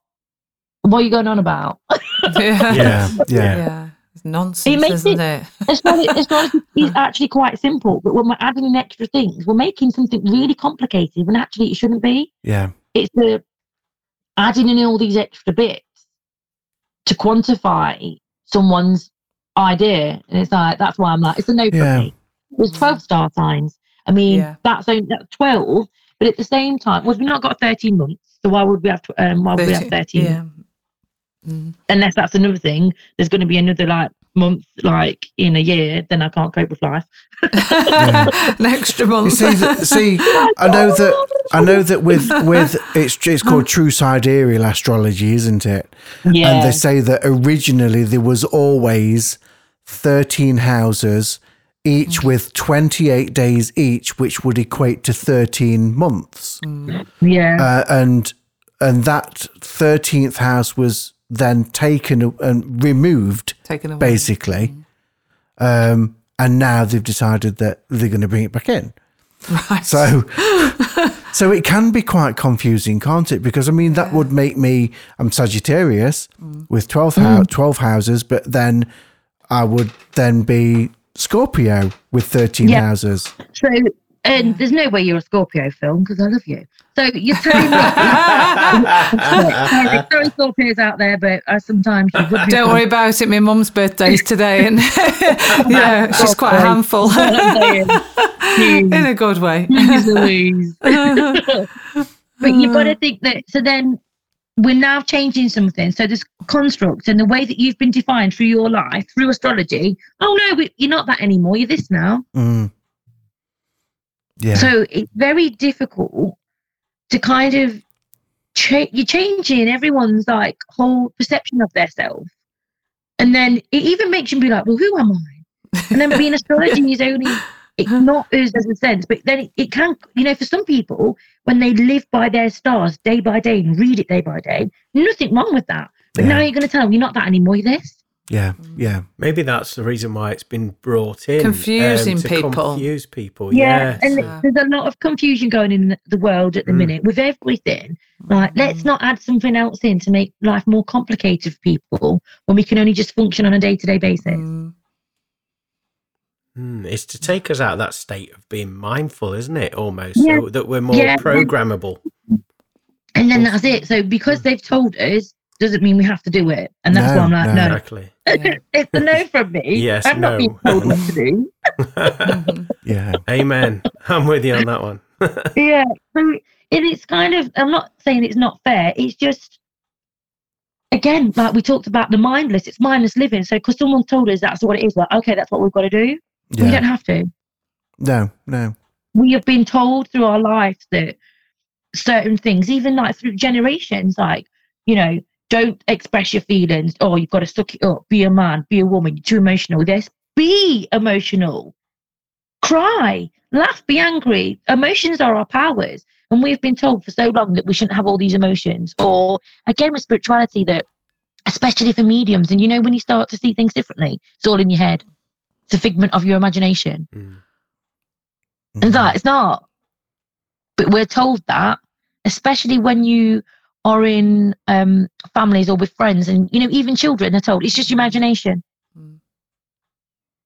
what are you going on about? yeah. Yeah, yeah. Yeah. It's nonsense, makes isn't it- it? It's not, it's not, it's actually quite simple, but when we're adding in extra things, we're making something really complicated when actually it shouldn't be. Yeah. It's the adding in all these extra bits to quantify someone's idea. And it's like, that's why I'm like, it's a no for Yeah. me. There's 12 star signs. I mean, Yeah. that's, only, that's 12, but at the same time, well, we've not got 13 months. So why would we have, tw- um, why would we have 13? Yeah. Mm. Unless that's another thing. There's going to be another like month, like in a year, then I can't cope with life. An extra month. see, th- see, I know that I know that with with it's it's called true sidereal astrology, isn't it? Yeah. And they say that originally there was always thirteen houses, each with twenty eight days each, which would equate to thirteen months. yeah. Uh, and and that thirteenth house was then taken and removed, Taken away. basically. Mm-hmm. Um, and now they've decided that they're going to bring it back in. Right. So, so it can be quite confusing, can't it? Because I mean, that would make me I'm Sagittarius mm. with 12, hou- mm. 12 houses, but then I would then be Scorpio with thirteen Yeah. houses. So, and there's no way you're a Scorpio Phil because I love you. So you're telling me. sorry, sorry, Scorpios out there, but I sometimes would be Don't worry about it. My mum's birthday's today, and yeah, she's quite a handful in a good way. But you've got to think that. So then we're now changing something. So this construct and the way that you've been defined through your life, through astrology. Oh no, we- you're not that anymore. You're this now. Mm. Yeah, So it's very difficult to kind of cha- you're changing everyone's like whole perception of their self. And then it even makes you be like, well, who am I? And then being astrology is only it's not us as a sense, but then it, it can, you know, for some people, when they live by their stars day by day and read it day by day, nothing wrong with that. But now you're going to tell them you're not that anymore, you're this. Yeah, yeah, Maybe that's the reason why it's been brought in. um, Confusing to people. Confuse people. Yeah, yes. and Yeah. there's a lot of confusion going in the- the world at the Mm. minute with everything. Like, let's not add something else in to make life more complicated for people when we can only just function on a day to day basis. Mm. Mm, it's to take us out of that state of being mindful, isn't it? Almost Yeah. so that we're more Yeah. programmable. And then that's it. So because they've told us, doesn't mean we have to do it. And that's No, why I'm like, no. no, Exactly. Yeah. it's a no from me. Yes, I'm not being no. told what to do. Yeah, Amen. I'm with you on that one. yeah. So it is kind of, I'm not saying it's not fair. It's just, again, like we talked about the mindless, it's mindless living. So because someone told us that's what it is, like, okay, that's what we've got to do. We don't have to. No, no. We have been told through our lives that certain things, even like through generations, like, you know, don't express your feelings. Oh, you've got to suck it up. Be a man, be a woman. You're too emotional. This, be emotional. Cry, laugh, be angry. Emotions are our powers. And we've been told for so long that we shouldn't have all these emotions. Or again, with spirituality, that especially for mediums, and you know, when you start to see things differently, it's all in your head. It's a figment of your imagination. Mm. Mm. And that it's not. But we're told that, especially when you are in um, families or with friends, and you know, even children are told it's just your imagination. Mm.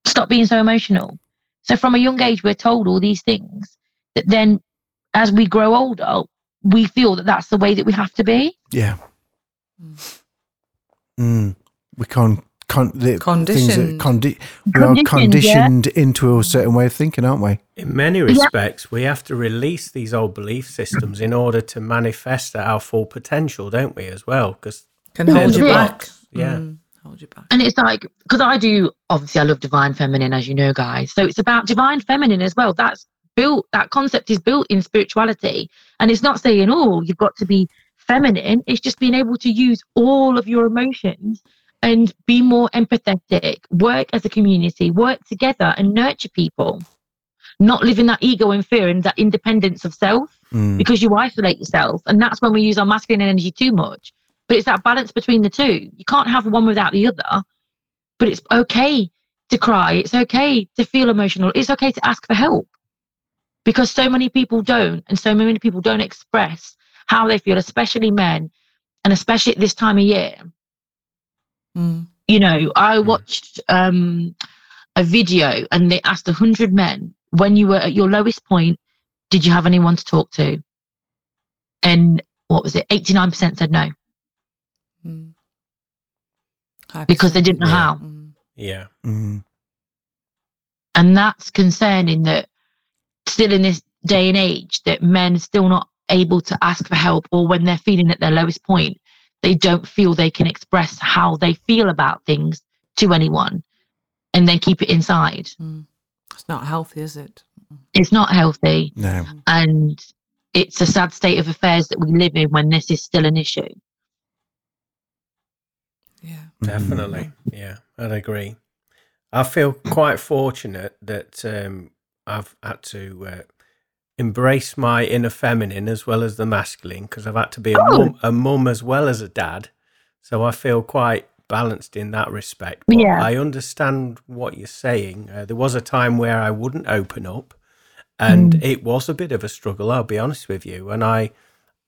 Stop being so emotional. So from a young age, we're told all these things that then, as we grow older, we feel that that's the way that we have to be. Yeah. Mm. We can't. Con- the things that Conditioned. condi- we are Conditioned, yeah. into a certain way of thinking, aren't we? In many respects, we have to release these old belief systems in order to manifest our full potential, don't we, as well? Because Can hold you Yeah. back. Yeah. Mm, hold you back. And it's like, because I do, obviously, I love divine feminine, as you know, guys. So it's about divine feminine as well. That's built, that concept is built in spirituality. And it's not saying, oh, you've got to be feminine. It's just being able to use all of your emotions and be more empathetic, work as a community, work together and nurture people. Not live in that ego and fear and that independence of self Mm. because you isolate yourself. And that's when we use our masculine energy too much. But it's that balance between the two. You can't have one without the other. But it's okay to cry. It's okay to feel emotional. It's okay to ask for help. because so many people don't, and so many people don't express how they feel, especially men, and especially at this time of year. Mm. You know, I watched um, a video and they asked 100 men, when you were at your lowest point, did you have anyone to talk to? And what was it? 89% said no Mm. because they didn't know Yeah. how. Mm. Yeah. Mm. And that's concerning that still in this day and age that men are still not able to ask for help or when they're feeling at their lowest point, they don't feel they can express how they feel about things to anyone and then keep it inside. Mm. It's not healthy, is it? It's not healthy No. and it's a sad state of affairs that we live in when this is still an issue. Yeah. Definitely. Yeah, I'd agree. I feel quite fortunate that um, I've had to uh, embrace my inner feminine as well as the masculine because I've had to be a, Oh. mum, a mum as well as a dad. So I feel quite balanced in that respect. But Yeah. I understand what you're saying. Uh, there was a time where I wouldn't open up, and it was a bit of a struggle. I'll be honest with you, and I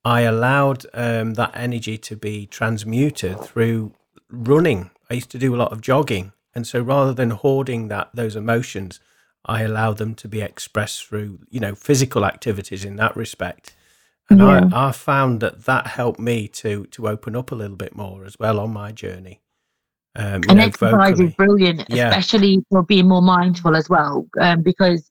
I allowed um, that energy to be transmuted through running. I used to do a lot of jogging, and so rather than hoarding that those emotions, I allow them to be expressed through you know physical activities in that respect. And Yeah. I, I found that that helped me to to open up a little bit more as well on my journey. Um, and know, exercise vocally. is brilliant, Yeah. especially for being more mindful as well, um, because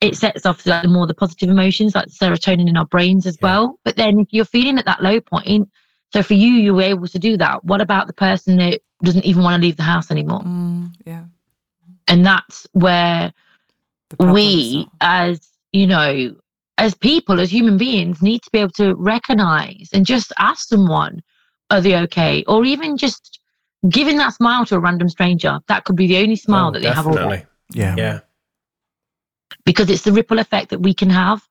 it sets off like, more the positive emotions, like serotonin in our brains as Yeah. well. But then if you're feeling at that low point, so for you, you were able to do that. What about the person that doesn't even want to leave the house anymore? Mm. Yeah. And that's where The problem we, as you know, as people, as human beings, need to be able to recognize and just ask someone, are they okay? Or even just giving that smile to a random stranger. That could be the only smile Oh, that they have all day. Yeah. Yeah. because it's the ripple effect that we can have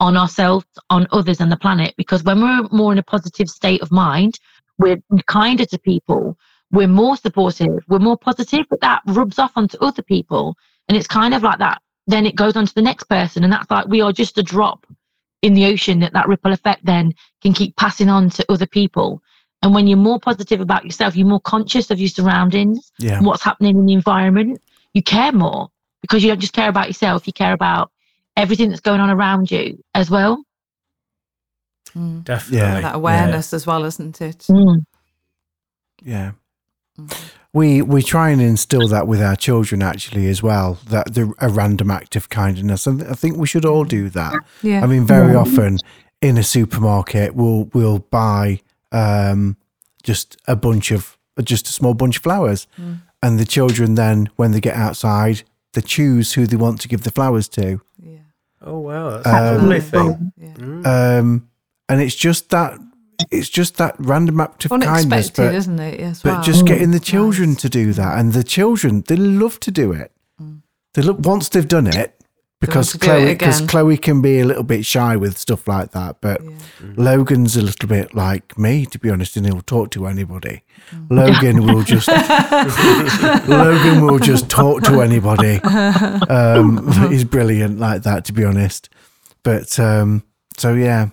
on ourselves, on others, and the planet. Because when we're more in a positive state of mind, we're kinder to people, we're more supportive, we're more positive, but that rubs off onto other people. And it's kind of like that. Then it goes on to the next person. And that's like we are just a drop in the ocean that that ripple effect then can keep passing on to other people. And when you're more positive about yourself, you're more conscious of your surroundings Yeah. what's happening in the environment, you care more because you don't just care about yourself, you care about everything that's going on around you as well. Mm. Definitely. that awareness as well, isn't it? Mm. Yeah. Mhm. We we try and instill that with our children actually as well. That the a random act of kindness, and I think we should all do that. Yeah. I mean, very often in a supermarket, we'll we'll buy um, just a bunch of just a small bunch of flowers, Mm. and the children then, when they get outside, they choose who they want to give the flowers to. yeah. Oh wow, that's a Um, lovely thing. Yeah. Mm. Um, and it's just that it's just that random act of kindness, Unexpected, but isn't it? As but well. just getting the children Nice. to do that, and the children they love to do it. Mm. They look once they've done it because to do it Chloe because. Chloe can be a little bit shy with stuff like that, but Yeah. Logan's a little bit like me, to be honest, and he'll talk to anybody. Mm. Logan will just Logan will just talk to anybody. Um, he's brilliant like that, to be honest. But um, so yeah,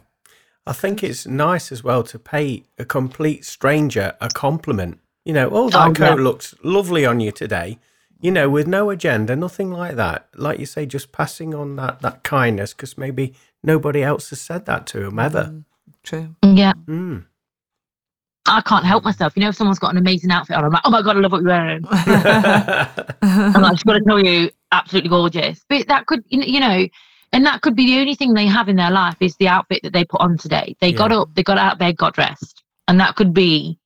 I think it's nice as well to pay a complete stranger a compliment. You know, oh, that Oh, coat yeah. looks lovely on you today. You know, with no agenda, nothing like that. Like you say, just passing on that that kindness because maybe nobody else has said that to him ever. Mm, True. Yeah. Mm. I can't help myself. You know, if someone's got an amazing outfit on, I'm like, oh my God, I love what you're wearing. I'm like, just got to tell you, absolutely gorgeous. But that could, you know, and that could be the only thing they have in their life is the outfit that they put on today. They got up, they got out of bed, got dressed. And that could be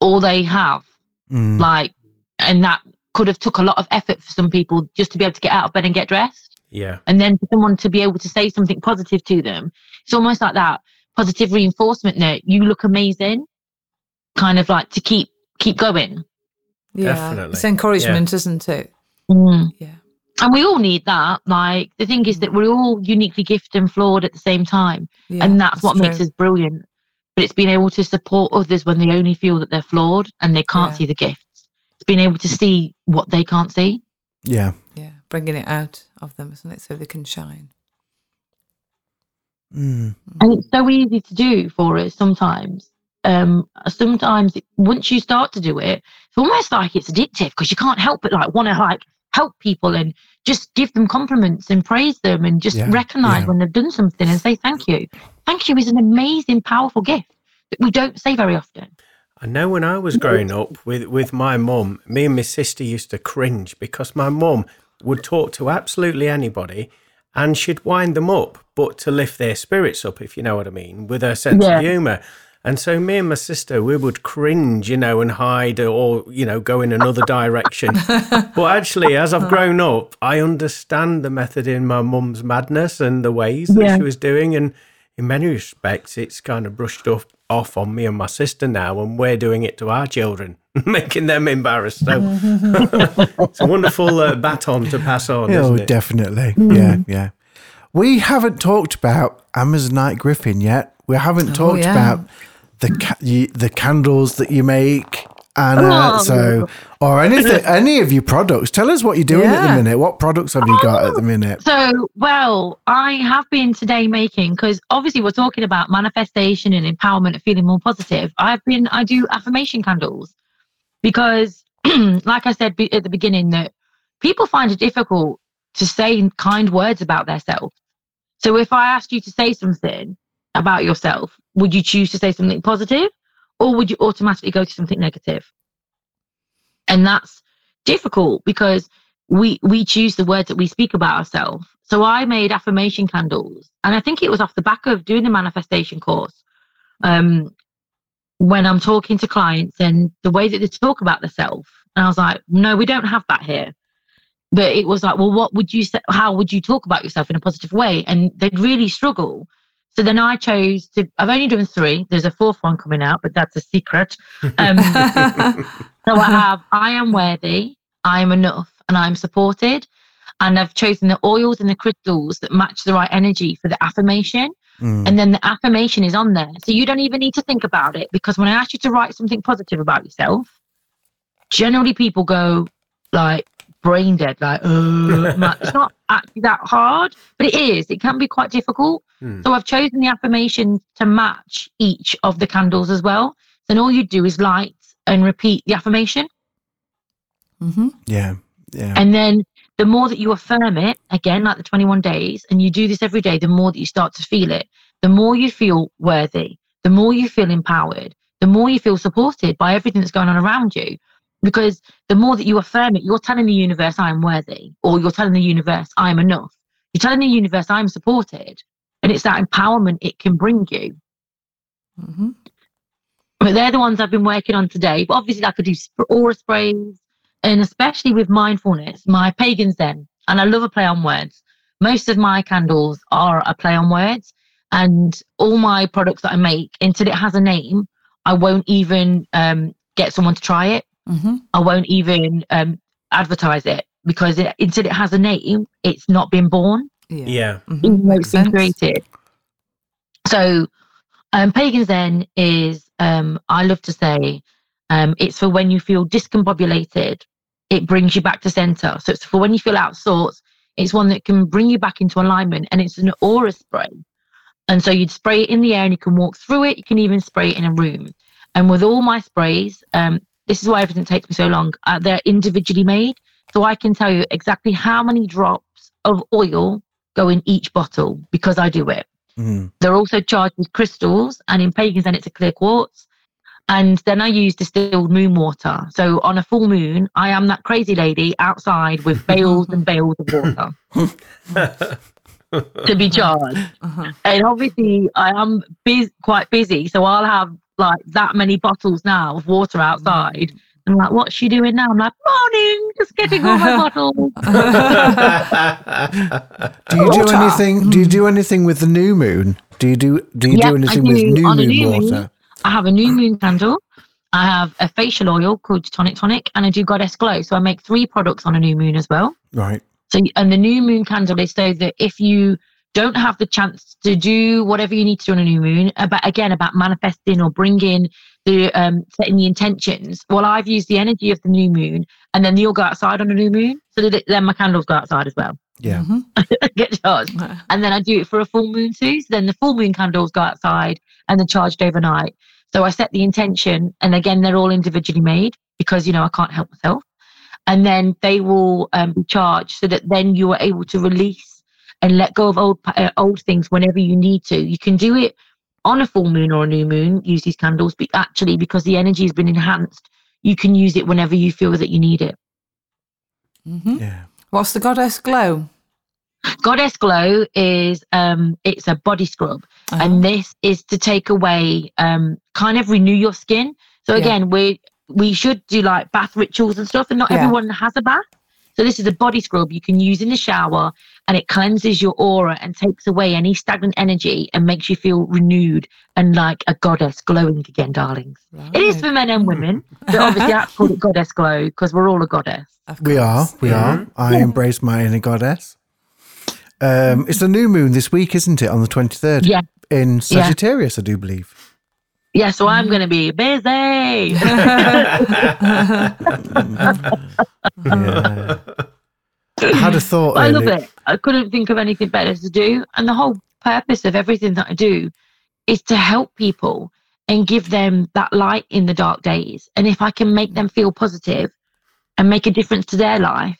all they have. Mm, Like, and that could have took a lot of effort for some people just to be able to get out of bed and get dressed. yeah, And then for someone to be able to say something positive to them, it's almost like that positive reinforcement that you look amazing, kind of like to keep keep going. Yeah. Definitely. It's encouragement, isn't it? Mm. Yeah. And we all need that. Like the thing is that we're all uniquely gifted and flawed at the same time. yeah and that's, what makes us brilliant. But it's being able to support others when they only feel that they're flawed and they can't Yeah. see the gifts. It's being able to see what they can't see. yeah, Yeah. Bringing it out of them, isn't it? So they can shine. Mm. And it's so easy to do for us sometimes. Um, sometimes it, once you start to do it, it's almost like it's addictive because you can't help but like want to like help people and just give them compliments and praise them and just Yeah, recognize yeah. when they've done something and say thank you. Thank you is an amazing, powerful gift that we don't say very often. I know when I was growing up with, with my mum, me and my sister used to cringe because my mum would talk to absolutely anybody and she'd wind them up, but to lift their spirits up, if you know what I mean, with her sense Yeah. of humour. And so me and my sister, we would cringe, you know, and hide or, you know, go in another direction. but actually, as I've grown up, I understand the method in my mum's madness and the ways that Yeah. she was doing. And in many respects, it's kind of brushed off, off on me and my sister now, and we're doing it to our children, making them embarrassed. So it's a wonderful uh, baton to pass on, Oh, isn't it? definitely. Yeah, yeah. We haven't talked about Amazonite Griffin yet. We haven't talked yeah. about the ca- you, the candles that you make, Anna. Oh. So, or anything, any of your products. Tell us what you're doing at the minute. What products have you got at the oh, minute? So, well, I have been today making because obviously we're talking about manifestation and empowerment and feeling more positive. I've been, I do affirmation candles because, like I said be- at the beginning, that people find it difficult to say kind words about themselves. So, if I asked you to say something about yourself, would you choose to say something positive or would you automatically go to something negative? And that's difficult because we we choose the words that we speak about ourselves. So I made affirmation candles, and I think it was off the back of doing the manifestation course. Um, when I'm talking to clients and the way that they talk about themselves, and I was like, no, we don't have that here. But it was like, well, what would you say? How would you talk about yourself in a positive way? And they'd really struggle. So then I chose to. I've only done three. There's a fourth one coming out, but that's a secret. Um, so I have I am worthy, I am enough, and I'm supported. And I've chosen the oils and the crystals that match the right energy for the affirmation. Mm. And then the affirmation is on there. So you don't even need to think about it because when I ask you to write something positive about yourself, generally people go like brain dead, like, uh, ma- it's not actually that hard, but it is. It can be quite difficult. Hmm. So I've chosen the affirmation to match each of the candles as well. Then all you do is light and repeat the affirmation. Mm-hmm. Yeah, yeah. And then the more that you affirm it, again, like the 21 days, and you do this every day, the more that you start to feel it, the more you feel worthy, the more you feel empowered, the more you feel supported by everything that's going on around you. Because the more that you affirm it, you're telling the universe, I am worthy, or you're telling the universe, I am enough. You're telling the universe, I'm supported. And it's that empowerment it can bring you. hmm But they're the ones I've been working on today. But obviously, I could do sp- aura sprays, and especially with mindfulness, my pagan zen. And I love a play on words. Most of my candles are a play on words, and all my products that I make, until it has a name, I won't even um, get someone to try it. Hmm I won't even um, advertise it because it, until it has a name, it's not been born Yeah. Yeah. Mhm. even though it's been created. So, um, pagan zen is, um, I love to say, um, it's for when you feel discombobulated, it brings you back to center. So it's for when you feel out of sorts, it's one that can bring you back into alignment, and it's an aura spray. And so you'd spray it in the air, and you can walk through it. You can even spray it in a room. And with all my sprays, um, this is why everything takes me so long. Uh, they're individually made, so I can tell you exactly how many drops of oil go in each bottle because I do it. Mm. They're also charged with crystals, and in pagan zen, it's a clear quartz. And then I use distilled moon water. So on a full moon, I am that crazy lady outside with bales and bales of water to be charged. Uh-huh. And obviously, I am bus- quite busy, so I'll have like that many bottles now of water outside. Mm. I'm like, what's she doing now? I'm like, morning, just getting all my bottles. Do you do Water. anything? Do you mm. do anything with the new moon? Do you do? Do you Yep, do I anything with do. new On moon new moon, water? I have a new moon candle. I have a facial oil called Tonic Tonic, and I do Goddess Glow. So I make three products on a new moon as well. Right. So, and the new moon candle is so that if you don't have the chance to do whatever you need to do on a new moon, about again about manifesting or bringing the um, setting the intentions. Well, I've used the energy of the new moon, and then you'll go outside on a new moon, so that then my candles go outside as well. Yeah. Get charged, and then I do it for a full moon too. So then the full moon candles go outside and they're charged overnight. So I set the intention, and again, they're all individually made because you know I can't help myself. And then they will um, be charged so that then you are able to release and let go of old uh, old things whenever you need to. You can do it on a full moon or a new moon. Use these candles, but actually, because the energy has been enhanced, you can use it whenever you feel that you need it. Mm-hmm. Yeah. What's the goddess glow? Goddess Glow is um it's a body scrub Uh-huh. and this is to take away um kind of renew your skin. So Yeah. again, we we should do like bath rituals and stuff and not Yeah. everyone has a bath. So this is a body scrub you can use in the shower and it cleanses your aura and takes away any stagnant energy and makes you feel renewed and like a goddess glowing again, darlings. It is for men and women, but obviously I call it goddess glow because we're all a goddess. We are. course. We are. I embrace my inner goddess. Um, it's the new moon this week, isn't it? On the 23rd? Yeah. In Sagittarius, I do believe. Yeah, so I'm gonna be busy. Yeah. I had a thought. I love it. I couldn't think of anything better to do. And the whole purpose of everything that I do is to help people and give them that light in the dark days. And if I can make them feel positive and make a difference to their life,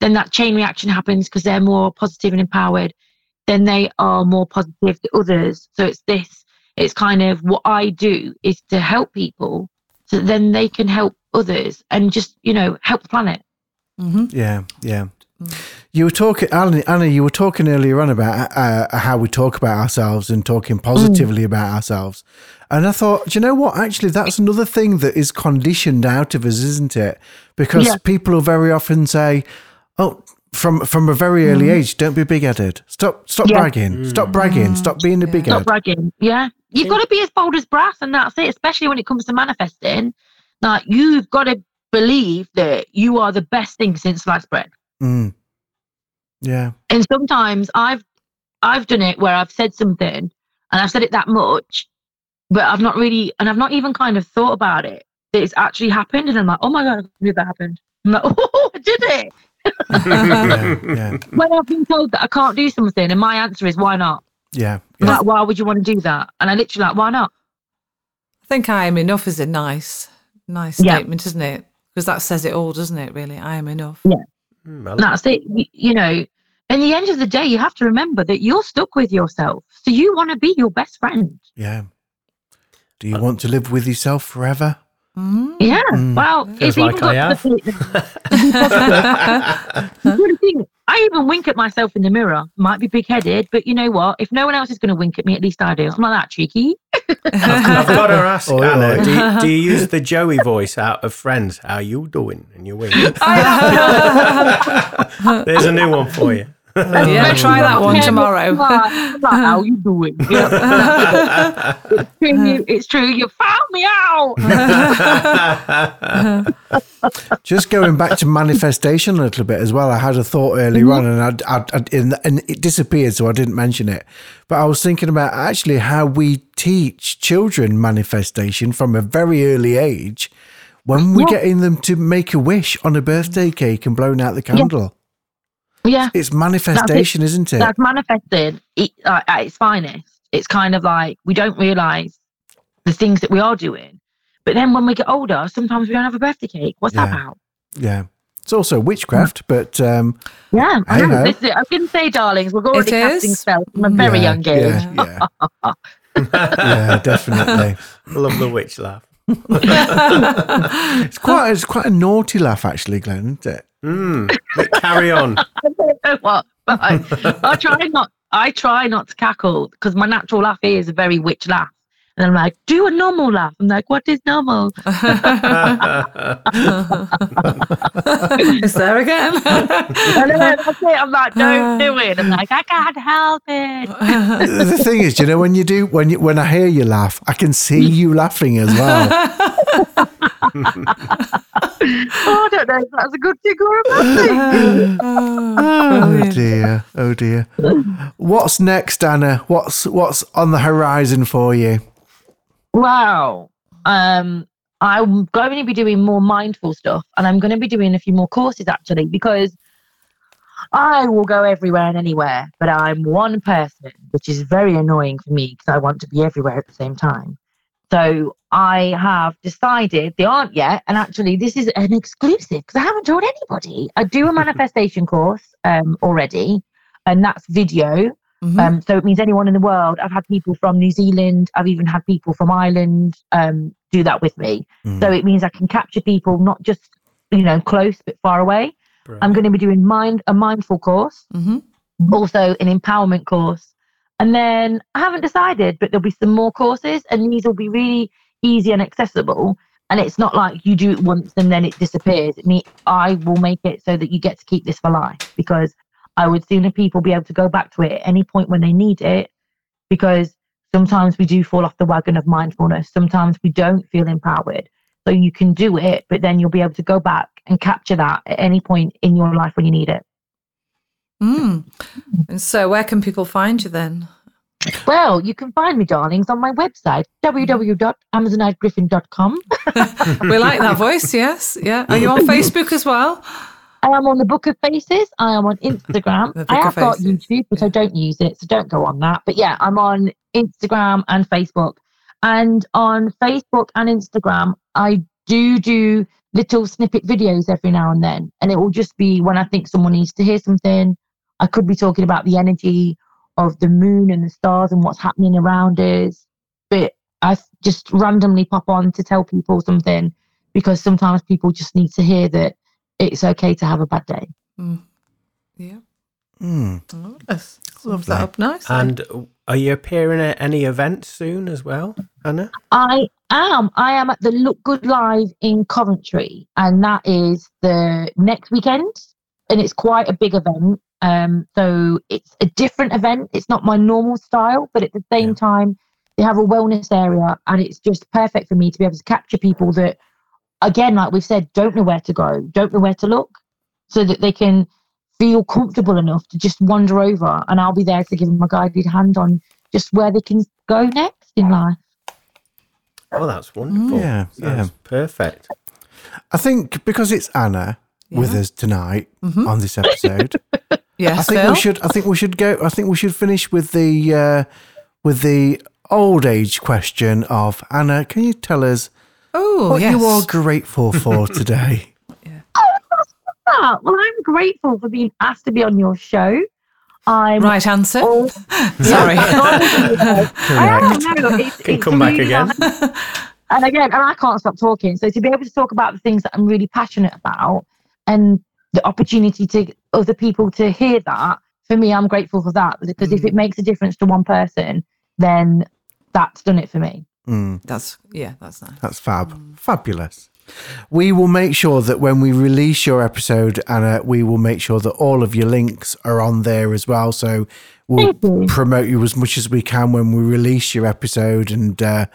then that chain reaction happens because they're more positive and empowered. Then they are more positive to others. So it's this, it's kind of what I do is to help people so then they can help others and just, you know, help the planet. Mm-hmm. Yeah, yeah. You were talking, Anna, Anna. You were talking earlier on about uh, uh how we talk about ourselves and talking mm. positively about ourselves. And I thought, do you know what? Actually, that's another thing that is conditioned out of us, isn't it? Because Yeah. people will very often say, "Oh, from from a very early mm. age, don't be big-headed. Stop, stop Yeah. bragging. Stop mm. bragging. Stop being a big Stop bragging. Yeah. You've got to be as bold as brass, and that's it, especially when it comes to manifesting. Like, you've got to believe that you are the best thing since sliced bread. Mm. Yeah, And sometimes I've I've done it where I've said something and I've said it that much, but I've not really, and I've not even kind of thought about it that it's actually happened. And I'm like, oh my God, I can't believe that happened. I'm like, oh, I did it. yeah, yeah, When I've been told that I can't do something, and my answer is, why not? yeah. Yeah. Like, why would you want to do that? And I literally like, why not? I think I am enough is a nice, nice Yeah. statement, isn't it? Because that says it all, doesn't it? Really, I am enough. Mm, I That's it. You, you know, in the end of the day, you have to remember that you're stuck with yourself. So you want to be your best friend. yeah. Do you want to live with yourself forever? Mhm. Yeah. Mm. Well, Feels it's even like I got to the point that- That's the thing. I even wink at myself in the mirror. Might be big headed, but you know what? If no one else is going to wink at me, at least I do. I'm not that cheeky. I've got to ask Oi, Anna, do you, do you use the Joey voice out of Friends? How you doing? And you wink. There's a new one for you. Yeah, try that one tomorrow. Like, like, how you doing? Yeah. it's, true, it's true. You found me out. Just going back to manifestation a little bit as well. I had a thought earlier on, and I'd, I'd, I'd, and and it disappeared, so I didn't mention it. But I was thinking about actually how we teach children manifestation from a very early age. When we're Yeah. getting them to make a wish on a birthday cake and blowing out the candle, Yeah. it's manifestation, isn't it? that's manifested it, uh, at its finest. It's kind of like we don't realize the things that we are doing. But then when we get older, sometimes we don't have a birthday cake. What's that about? yeah, it's also witchcraft, but um, Yeah, I Hey know. ho. This is, I was going say, darlings, we're already It casting is. spells from a very yeah, young age. Yeah, yeah, yeah, definitely. I love the witch laugh. It's quite it's quite a naughty laugh, actually, Glenn, isn't it? Mm. But carry on. I don't know what, but I, I try not. I try not to cackle because my natural laugh is a very witch laugh. And I'm like, do a normal laugh. I'm like, what is normal? Is there again? And then that's it. I'm like, don't uh. do it. I'm like, I can't help it. the thing is, you know, when you do, when you, when I hear you laugh, I can see you laughing as well. oh, I don't know if that's a good thing or a bad thing. Oh, oh dear, oh dear. What's next, Anna? What's what's on the horizon for you? Wow. Um, I'm going to be doing more mindful stuff and I'm going to be doing a few more courses actually because I will go everywhere and anywhere, but I'm one person, which is very annoying for me because I want to be everywhere at the same time. So I have decided they aren't yet, and actually this is an exclusive because I haven't told anybody. I do a manifestation course um, already, and that's video. Mhm. Um, so it means anyone in the world. I've had people from New Zealand. I've even had people from Ireland um, do that with me. Mm. So it means I can capture people not just you know close but far away. I'm going to be doing mind a mindful course, Mhm. also an empowerment course, and then I haven't decided, but there'll be some more courses, and these will be really easy and accessible. And it's not like you do it once and then it disappears. It me, I will make it so that you get to keep this for life because I would sooner people be able to go back to it at any point when they need it. Because sometimes we do fall off the wagon of mindfulness. Sometimes we don't feel empowered. So you can do it, but then you'll be able to go back and capture that at any point in your life when you need it. Mm. And so, where can people find you then? Well, you can find me, darlings, on my website, www.amazonitegriffin.com. We like that voice, yes. Yeah. Are you on Facebook as well? I am on the Book of Faces. I am on Instagram. I have got YouTube, but I don't use it, so don't go on that. But yeah, I'm on Instagram and Facebook. And on Facebook and Instagram, I do do little snippet videos every now and then. And it will just be when I think someone needs to hear something. I could be talking about the energy of the moon and the stars and what's happening around us. But I just randomly pop on to tell people something because sometimes people just need to hear that it's okay to have a bad day. Yeah. Mm. Oh, yes. Sums that up nice. And are you appearing at any events soon as well, Anna? I am. I am at the Look Good Live in Coventry, and that is the next weekend, and it's quite a big event. Um, so it's a different event. It's not my normal style, but at the same Yeah. time, they have a wellness area, and it's just perfect for me to be able to capture people that, again, like we've said, don't know where to go, don't know where to look, so that they can feel comfortable enough to just wander over, and I'll be there to give them a guided hand on just where they can go next in life. Oh, that's wonderful. Yeah, Sounds yeah. perfect. I think because it's Anna with us tonight on this episode, yes, I think Phil. we should. I think we should go. I think we should finish with the uh, with the old age question of Anna. Can you tell us Oh, what yes. you are grateful for today? Ah, well, I'm grateful for being asked to be on your show. I'm Right answer. all- Sorry. I am, no, it's, Can it's come back really again. nice. And again, and I can't stop talking. So to be able to talk about the things that I'm really passionate about and the opportunity to other people to hear that, for me, I'm grateful for that because if it makes a difference to one person, then that's done it for me. Mm, That's yeah, that's nice. that's fab, fabulous. We will make sure that when we release your episode, Anna, we will make sure that all of your links are on there as well. So we'll you. promote you as much as we can when we release your episode. And uh,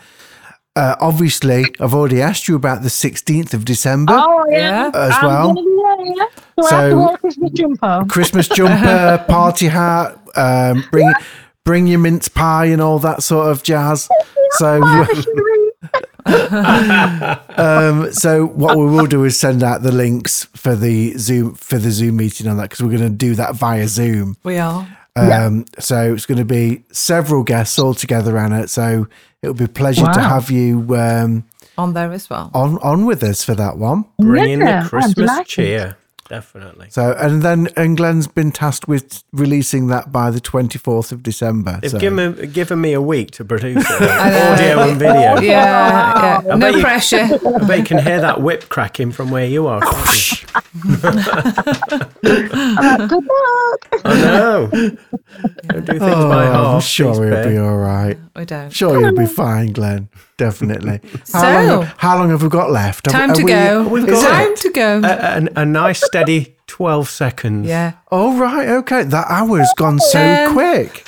uh, obviously, I've already asked you about the 16th of December Oh, Yeah. as I'm well. gonna. So, So- to wear a Christmas jumper. Christmas jumper, party hat, um, bring bring your mince pie and all that sort of jazz. So, um, so what we will do is send out the links for the Zoom for the Zoom meeting on that because we're going to do that via Zoom. We are. Um, So it's going to be several guests all together, Anna. So it'll be a pleasure to have you um, On there as well. on on with us for that one. Bringing Yeah, the Christmas delighted. cheer. Definitely. So and then and Glenn's been tasked with releasing that by the twenty fourth of December. They've so. given, given me a week to produce it, audio and video. Yeah, yeah. No you- pressure. I bet you can hear that whip cracking from where you are. can't you? I'm like, Good luck. I know. Don't do things Oh, by half. I'm sure please, he'll be all right. We don't. Sure, you'll be fine, Glenn. Definitely. So- how, long, how long have we got left? Time are to we- go. we've got- Time it? to go. A, a, a nice steady 12 seconds. yeah. Oh, right. Okay. That hour's gone so Ten. quick.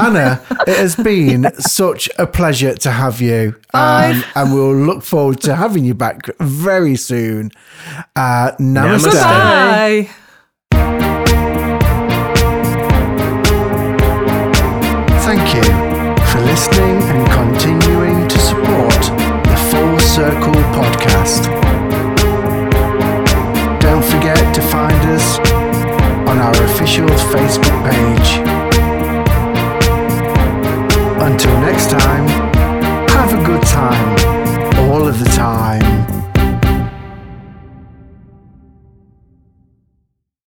Anna, it has been such a pleasure to have you. Um, and we'll look forward to having you back very soon. Uh, namaste. Bye. Thank you for listening Circle podcast. Don't forget to find us on our official Facebook page. Until next time, have a good time all of the time.